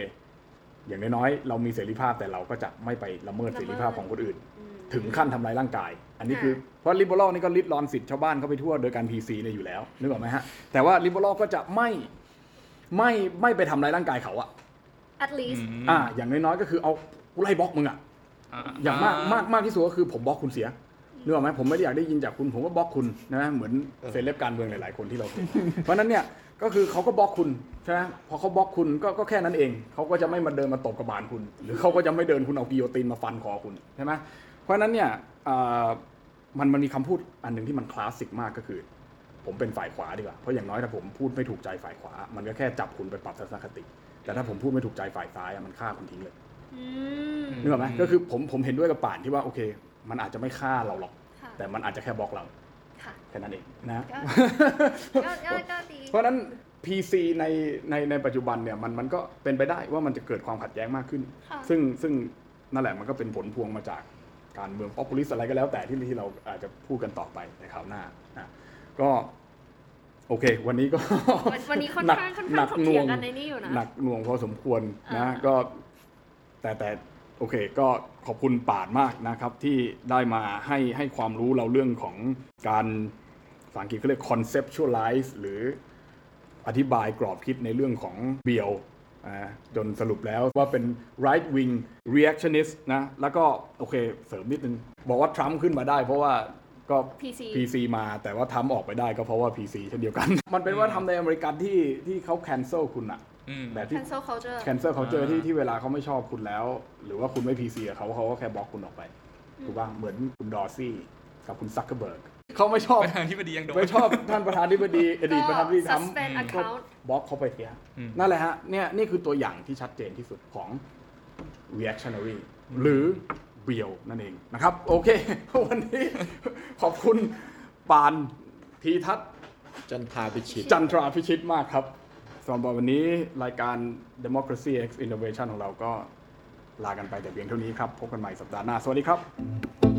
อย่างน้อยๆเรามีเสรีภาพแต่เราก็จะไม่ไปละเมิดเสรีภาพของคนอื่นอืม ถึงขั้นทำร้ายร่างกาย อันนี้ค่ะคือเพราะลิเบอรัลนี่ก็ริดรอนสิทธิ์ชาวบ้านเข้าไปทั่วโดยการ PC เนี่ยอยู่แล้วนึกออกไหมฮะแต่ว่าลิเบอรัลก็จะไม่ไม่ไม่ไปทำร้ายร่างกายเขาอะ at least อ่าอย่างน้อยๆก็คือเอากูไล่บล็อกมึงอะอย่างมากมากมากที่สุดก็คือผมบล็อกคุณเสียนึกออกไหมผมไม่ได้อยากได้ยินจากคุณผมก็บล็อกคุณนะเหมือนเซเลบการเมืองหลาย ๆ คนที่เราเห็นเพราะฉะนั้นเนี่ยก็คือเขาก็บล็อกคุณใช่ไหมพอเขาบล็อกคุณก็ก็แค่นั้นเองเขาก็จะไม่มาเดินมาตบกระบาลคุณ หรือเขาก็จะไม่เดินคุณเอากิโยตินมาฟันคอคุณใช่ไหม เพราะฉะนั้นเนี่ยอ่ามันมันมีคำพูดอันหนึ่งที่มันคลาสสิกมากก็คือ ผมเป็นฝ่ายขวาดีกว่า เพราะอย่างน้อยถ้าผมพูดไม่ถูกใจฝ่ายขวา มันก็แค่จับคุณไปปรับทัศนคติ แต่ถ้าผมพูดไม่ถูกใจฝ่ายซ้ายอะมันฆ่าคุณทิ้งเลยอืมนึกออกไหมก็คือผมผมเห็นด้วยกับป่านที่ว่าโอเค มันอาจจะไม่ฆ่าเราหรอกค่ะแต่มันอาจจะแค่บล็อกเราค่ะแค่นั้นเองนะก็ก็ก็ดีเพราะฉะนั้น PC ในในในปัจจุบันเนี่ยมันมันก็เป็นไปได้ว่ามันจะเกิดความขัดแย้งมากขึ้นค่ะซึ่งซึ่งนั่นแหละมันก็เป็นผลพวงมาจาก การเมือง populist อะไรก็แล้วแต่ที่ที่เราอาจจะพูดกันต่อไปในคราวหน้านะก็โอเค วันนี้ก็วันวันนี้ค่อนหนักข้างค่อนหนัข้างกถกหน่เถีวยงงกันในนี้อยู่นะหนักหน่วงพอสมควรนะอ่าก็แต่แต่โอเค ก็ขอบคุณป่านมากนะครับ ที่ได้มาให้ให้ความรู้เราเรื่องของการภาษาอังกฤษเขาเรียก conceptualize หรืออธิบายกรอบคิดในเรื่องของเบียวอ่า จนสรุปแล้วว่าเป็น right wing reactionist นะ แล้วก็โอเคเสริมนิดนึง บอกว่าทรัมป์ขึ้นมาได้เพราะว่าก็ PC PC มาแต่ว่าทำออกไปได้ก็เพราะว่า PC เช่นเดียวกัน มันเป็นว่าทำในอเมริกันที่ที่เขา cancel คุณอะอืมแบบที่ cancel culture cancel culture อ่าที่ที่เวลาเขาไม่ชอบคุณแล้ว หรือว่าคุณไม่ PC กับเขาเขาก็แค่บล็อกคุณออกไปถูกป่ะเหมือนคุณดอร์ซี่กับคุณซักเกอร์เบิร์กเขาไม่ชอบประธานาธิบดียังดนไม่ชอบท่านประธานธิบดีอดีตประธานธิบดีท suspend ำก็ account บล็อกเขาไปเสียอืมนั่นแหละฮะเนี่ยนี่คือตัวอย่างที่ชัดเจนที่สุดของ reactionary หรือเบียวนั่นเองนะครับ โอเค วันนี้ขอบคุณปานทีทัศน์ๆจันทาพิชิต จันทราพิชิตมากครับสำหรับวันนี้รายการ Democracy X Innovation ของเราก็ลากันไปแต่เพียงเท่านี้ครับ พบกันใหม่สัปดาห์หน้า สวัสดีครับ